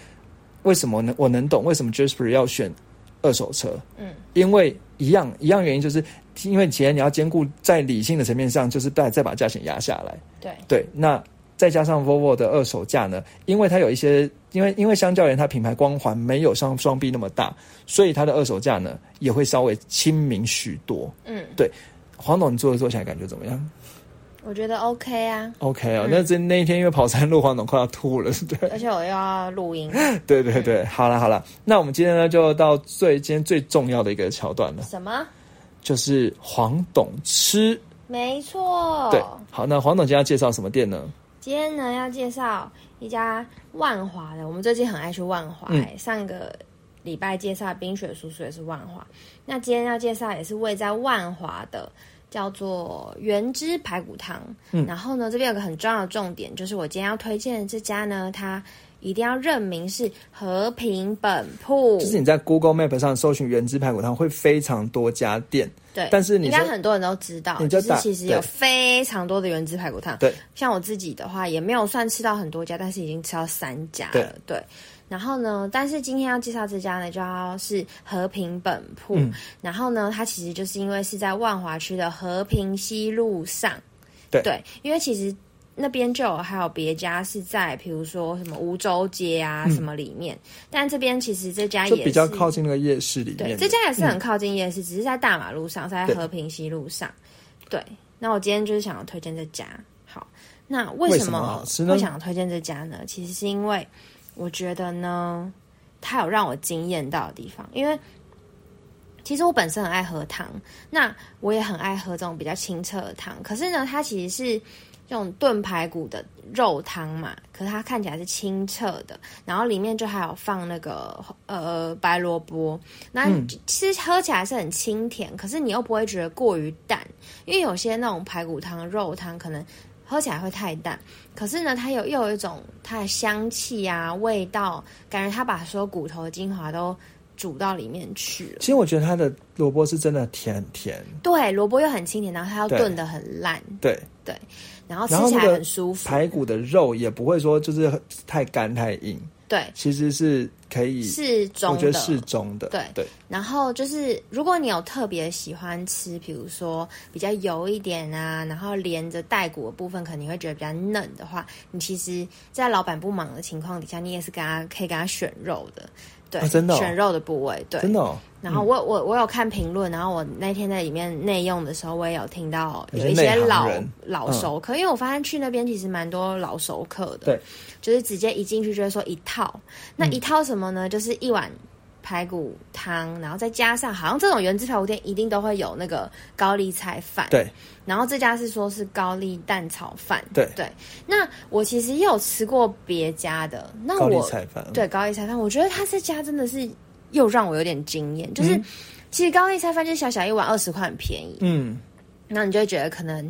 Speaker 1: 为什么能？我能懂为什么 Jasper 要选二手车，嗯，因为一样一样原因，就是因为其实你要兼顾在理性的层面上，就是再再把价钱压下来，
Speaker 2: 对
Speaker 1: 对，那再加上 Volvo 的二手价呢，因为它有一些，因为因为相较而言，它品牌光环没有像双 B 那么大，所以它的二手价呢也会稍微亲民许多，嗯，对，黄董你坐坐起来感觉怎么样？
Speaker 2: 我觉得 OK 啊
Speaker 1: ，OK 哦，那这那一天因为跑山路，黄总快要吐了，对。
Speaker 2: 而且我又要录音。
Speaker 1: 对对对，好了好了，那我们今天呢就到最今天最重要的一个桥段了。
Speaker 2: 什么？
Speaker 1: 就是黄董吃。
Speaker 2: 没错。
Speaker 1: 对，好，那黄总今天要介绍什么店呢？
Speaker 2: 今天呢要介绍一家万华的，我们最近很爱去万华。上个礼拜介绍冰雪叔叔也是万华，那今天要介绍也是位在万华的。叫做原汁排骨汤，嗯，然后呢，这边有个很重要的重点，就是我今天要推荐的这家呢，它一定要认明是和平本铺。
Speaker 1: 就是你在 Google Map 上搜寻原汁排骨汤，会非常多家店，
Speaker 2: 对，
Speaker 1: 但是你
Speaker 2: 应该很多人都知道，就是其实有非常多的原汁排骨汤，
Speaker 1: 对，
Speaker 2: 像我自己的话，也没有算吃到很多家，但是已经吃到三家了，对。然后呢？但是今天要介绍这家呢，就要是和平本铺。然后呢，它其实就是因为是在万华区的和平西路上。
Speaker 1: 对
Speaker 2: 对，因为其实那边就有还有别家是在，比如说什么梧州街啊什么里面。但这边其实这家也
Speaker 1: 比较靠近那个夜市里面。
Speaker 2: 对，这家也是很靠近夜市，只是在大马路上，在和平西路上。对。那我今天就是想要推荐这家。好，那为什么会想要推荐这家呢？其实是因为。我觉得呢，它有让我惊艳到的地方，因为其实我本身很爱喝汤，那我也很爱喝这种比较清澈的汤。可是呢，它其实是这种炖排骨的肉汤嘛，可是它看起来是清澈的，然后里面就还有放那个呃白萝卜，那其实喝起来是很清甜，可是你又不会觉得过于淡，因为有些那种排骨汤、肉汤可能。喝起来会太淡，可是呢，它有又有一种它的香气啊，味道，感觉它把所有骨头的精华都煮到里面去。了。
Speaker 1: 其实我觉得它的萝卜是真的甜甜，
Speaker 2: 对，萝卜又很清甜，然后它要炖的很烂，
Speaker 1: 对。
Speaker 2: 对，然后吃起来很舒服。
Speaker 1: 排骨的肉也不会说就是太干太硬。
Speaker 2: 对，
Speaker 1: 其实是可以
Speaker 2: 适中，
Speaker 1: 我觉得适中的。
Speaker 2: 对
Speaker 1: 对。
Speaker 2: 然后就是，如果你有特别喜欢吃，比如说比较油一点啊，然后连着带骨的部分，可能你会觉得比较嫩的话，你其实，在老板不忙的情况底下，你也是给他可以给他选肉的。对，
Speaker 1: 真的
Speaker 2: 选肉的部位，对，
Speaker 1: 真的。
Speaker 2: 然后我我我有看评论，然后我那天在里面内用的时候，我也有听到有一些老老熟客，因为我发现去那边其实蛮多老熟客的，
Speaker 1: 对，
Speaker 2: 就是直接一进去就会说一套，那一套什么呢？就是一碗。排骨汤，然后再加上，好像这种原汁排骨店一定都会有那个高丽菜饭。
Speaker 1: 对，
Speaker 2: 然后这家是说是高丽蛋炒饭。
Speaker 1: 对
Speaker 2: 对。那我其实也有吃过别家的，那
Speaker 1: 我菜饭
Speaker 2: 对高丽菜饭，我觉得他这家真的是又让我有点惊艳。就是其实高丽菜饭就小小一碗二十块，很便宜。嗯，那你就会觉得可能。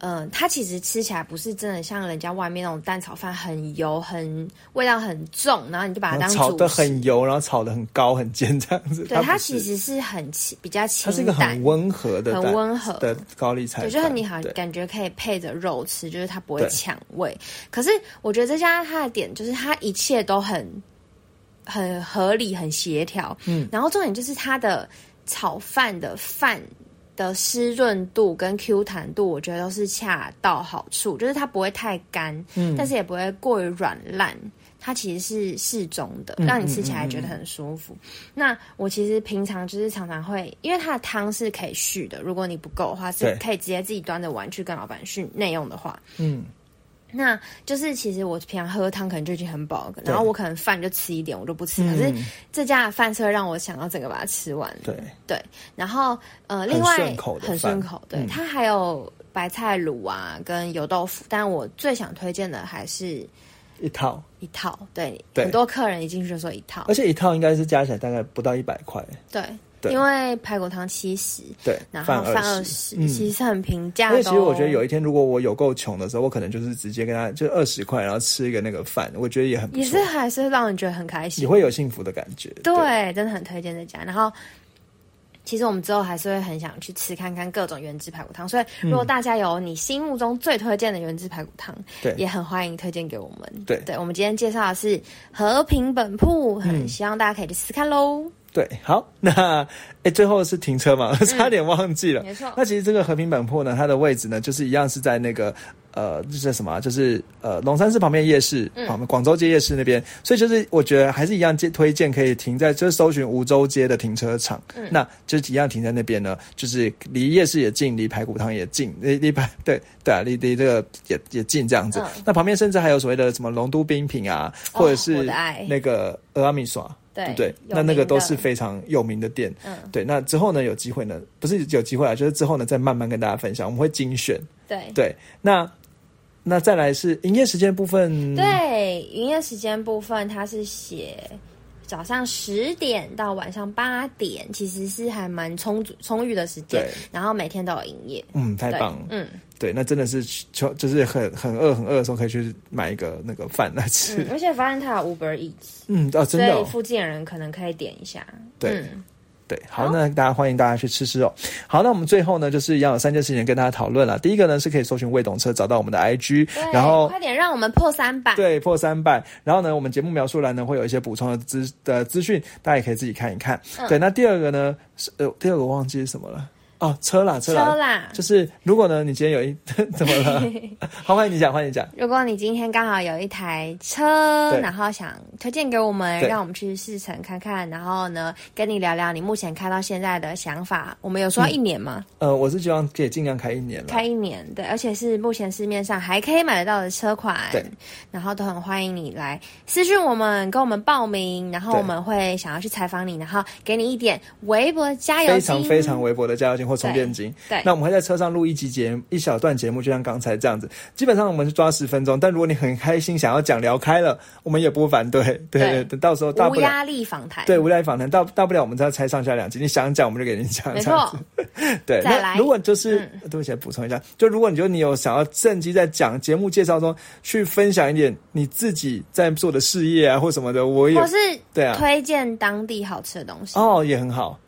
Speaker 2: 嗯，它其实吃起来不是真的像人家外面那种蛋炒饭，很油、很味道很重，然后你就把它当
Speaker 1: 炒的很油，然后炒的很高很尖这样子。
Speaker 2: 对，它其实是很清，比较清
Speaker 1: 它是一个很温和的、
Speaker 2: 很温和
Speaker 1: 的高丽菜。
Speaker 2: 对，就是你好感觉可以配着肉吃，就是它不会抢味。可是我觉得这家它的点就是它一切都很很合理、很协调。嗯，然后重点就是它的炒饭的饭。的湿润度跟 Q 弹度，我觉得都是恰到好处，就是它不会太干，嗯，但是也不会过于软烂，它其实是适中的，让你吃起来觉得很舒服。那我其实平常就是常常会，因为它的汤是可以续的，如果你不够的话，是可以直接自己端着碗去跟老板续内用的话，嗯。那就是其实我平常喝汤可能就已经很饱，然后我可能饭就吃一点，我就不吃。可是这家的饭车让我想要整个把它吃完。
Speaker 1: 对。
Speaker 2: 对，然后呃，另外
Speaker 1: 很
Speaker 2: 顺口，对它还有白菜卤啊跟油豆腐，但我最想推荐的还是
Speaker 1: 一套，
Speaker 2: 一套，对，
Speaker 1: 对。
Speaker 2: 很多客人一进去就说一套。
Speaker 1: 而，且一套应该是加起来大概不到一百块，
Speaker 2: 对，
Speaker 1: 对
Speaker 2: 因为排骨汤七十，
Speaker 1: 对，
Speaker 2: 然后饭二
Speaker 1: 二
Speaker 2: 十，
Speaker 1: 嗯
Speaker 2: 其实很平价的哦。
Speaker 1: 因为其实我觉得有一天，如果我有够穷的时候，我可能就是直接跟他就二十块，然后吃一个那个饭，我觉得也很
Speaker 2: 也是，还是让人觉得很开心，
Speaker 1: 你会有幸福的感觉。
Speaker 2: 对，真的很推荐这家。然后，其实我们之后还是会很想去吃看看各种原汁排骨汤，所以如果大家有你心目中最推荐的原汁排骨汤，
Speaker 1: 对
Speaker 2: 也很欢迎推荐给我们。
Speaker 1: 对
Speaker 2: 对，我们今天介绍的是和平本铺，很
Speaker 1: 嗯
Speaker 2: 希望大家可以去试看喽。
Speaker 1: 对，好，那哎，最后是停车嘛，差点忘记了。
Speaker 2: 没错
Speaker 1: 那其实这个和平本铺呢，它的位置呢，就是一样是在那个呃，这是什么啊？就是呃，龙山寺旁边夜市，旁边广州街夜市那边。所以就是我觉得还是一样，介推荐可以停在，就是搜寻梧州街的停车场，那就一样停在那边呢，就是离夜市也近，离排骨汤也近，离离排对对啊，离离这个也也近这样子。
Speaker 2: 嗯
Speaker 1: 那旁边甚至还有所谓的什么龙都冰品啊，或者
Speaker 2: 哦
Speaker 1: 是那个俄阿米耍。
Speaker 2: 对
Speaker 1: 对不对？那那个都是非常有名的店。
Speaker 2: 嗯
Speaker 1: 对。那之后呢，有机会呢，不是有机会啊，就是之后呢，再慢慢跟大家分享，我们会精选。
Speaker 2: 对
Speaker 1: 对，那那再来是营业时间部分。，
Speaker 2: 对，营业时间部分它是写。早上十点到晚上八点，其实是还蛮充足充裕的时间
Speaker 1: 对，
Speaker 2: 然后每天都有营业。
Speaker 1: 嗯，太棒了。
Speaker 2: 嗯
Speaker 1: 对，那真的是就就是很很饿很饿的时候，可以去买一个那个饭来吃。
Speaker 2: 嗯，而且发现它有 Uber Eats，
Speaker 1: 嗯，哦，真
Speaker 2: 所
Speaker 1: 的、哦，
Speaker 2: 以附近的人可能可以点一下。
Speaker 1: 对
Speaker 2: 嗯
Speaker 1: 对，好，那大家欢迎大家去吃吃哦。好，那我们最后呢，就是一样有三件事情跟大家讨论了。第一个呢，是可以搜寻未懂车，找到我们的 IG，然后
Speaker 2: 快点让我们破三百。
Speaker 1: 对，破三百。然后呢，我们节目描述栏呢会有一些补充的资的资讯，大家也可以自己看一看。
Speaker 2: 嗯
Speaker 1: 对，那第二个呢是呃，第二个我忘记是什么了。哦，车啦，车啦
Speaker 2: 车
Speaker 1: 啦，就是如果呢，你今天有一 怎么了？好，欢迎你讲，欢迎你讲。
Speaker 2: 如果你今天刚好有一台车，然后想推荐给我们，让我们去试乘看看，然后呢，跟你聊聊你目前开到现在的想法。我们有说要一年吗？
Speaker 1: 呃，我是希望可以尽量开一年了。
Speaker 2: 开一年，对，而且是目前市面上还可以买得到的车款，
Speaker 1: 对，
Speaker 2: 然后都很欢迎你来私讯我们，跟我们报名，然后我们会想要去采访你，然后给你一点微薄的加油
Speaker 1: 非，常非常微薄的加油金或充电金。
Speaker 2: 对
Speaker 1: 那我们会在车上录一集节目一小段节目，就像刚才这样子。基本上我们是抓十分钟，但如果你很开心想要讲聊开了，我们也不反对。对
Speaker 2: 对
Speaker 1: 对，到时候大不了
Speaker 2: 无压力访谈，
Speaker 1: 对，无压力访谈，大大不了我们再拆上下两集，你想讲我们就给你讲，
Speaker 2: 没错。
Speaker 1: 对，
Speaker 2: 再来
Speaker 1: 那如果就是，
Speaker 2: 嗯
Speaker 1: 对不起，补充一下，就如果你觉得你有想要趁机在讲节目介绍中去分享一点你自己在做的事业啊或什么的，我也
Speaker 2: 或是
Speaker 1: 对啊
Speaker 2: 推荐当地好吃的东西。
Speaker 1: 哦也很好，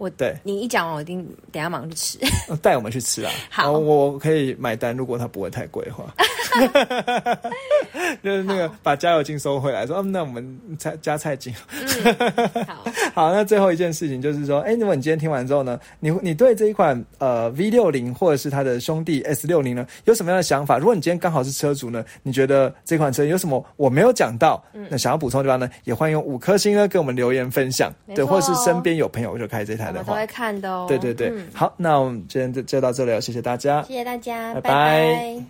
Speaker 2: 我
Speaker 1: 对
Speaker 2: 你一讲完，我一定等一下马上去吃。
Speaker 1: 呃带我们去吃啊。
Speaker 2: 好
Speaker 1: 我可以买单，如果它不会太贵的话。就是那个把加油金收回来，说，嗯，那我们菜加菜金。
Speaker 2: 好，
Speaker 1: 好，那最后一件事情就是说，哎，如果你今天听完之后呢，你你对这一款呃 V 六零或者是它的兄弟 S 六零呢，有什么样的想法？如果你今天刚好是车主呢，你觉得这款车有什么我没有讲到，嗯那想要补充的地方呢，也欢迎用五颗星呢给我们留言分享，对，或者是身边有朋友就开这台的话。
Speaker 2: 我们都会，看的哦。
Speaker 1: 对对对，
Speaker 2: 嗯。
Speaker 1: 好，那我们今天就就到这里了，谢谢大家，
Speaker 2: 谢谢大家，
Speaker 1: 拜。
Speaker 2: 拜
Speaker 1: 拜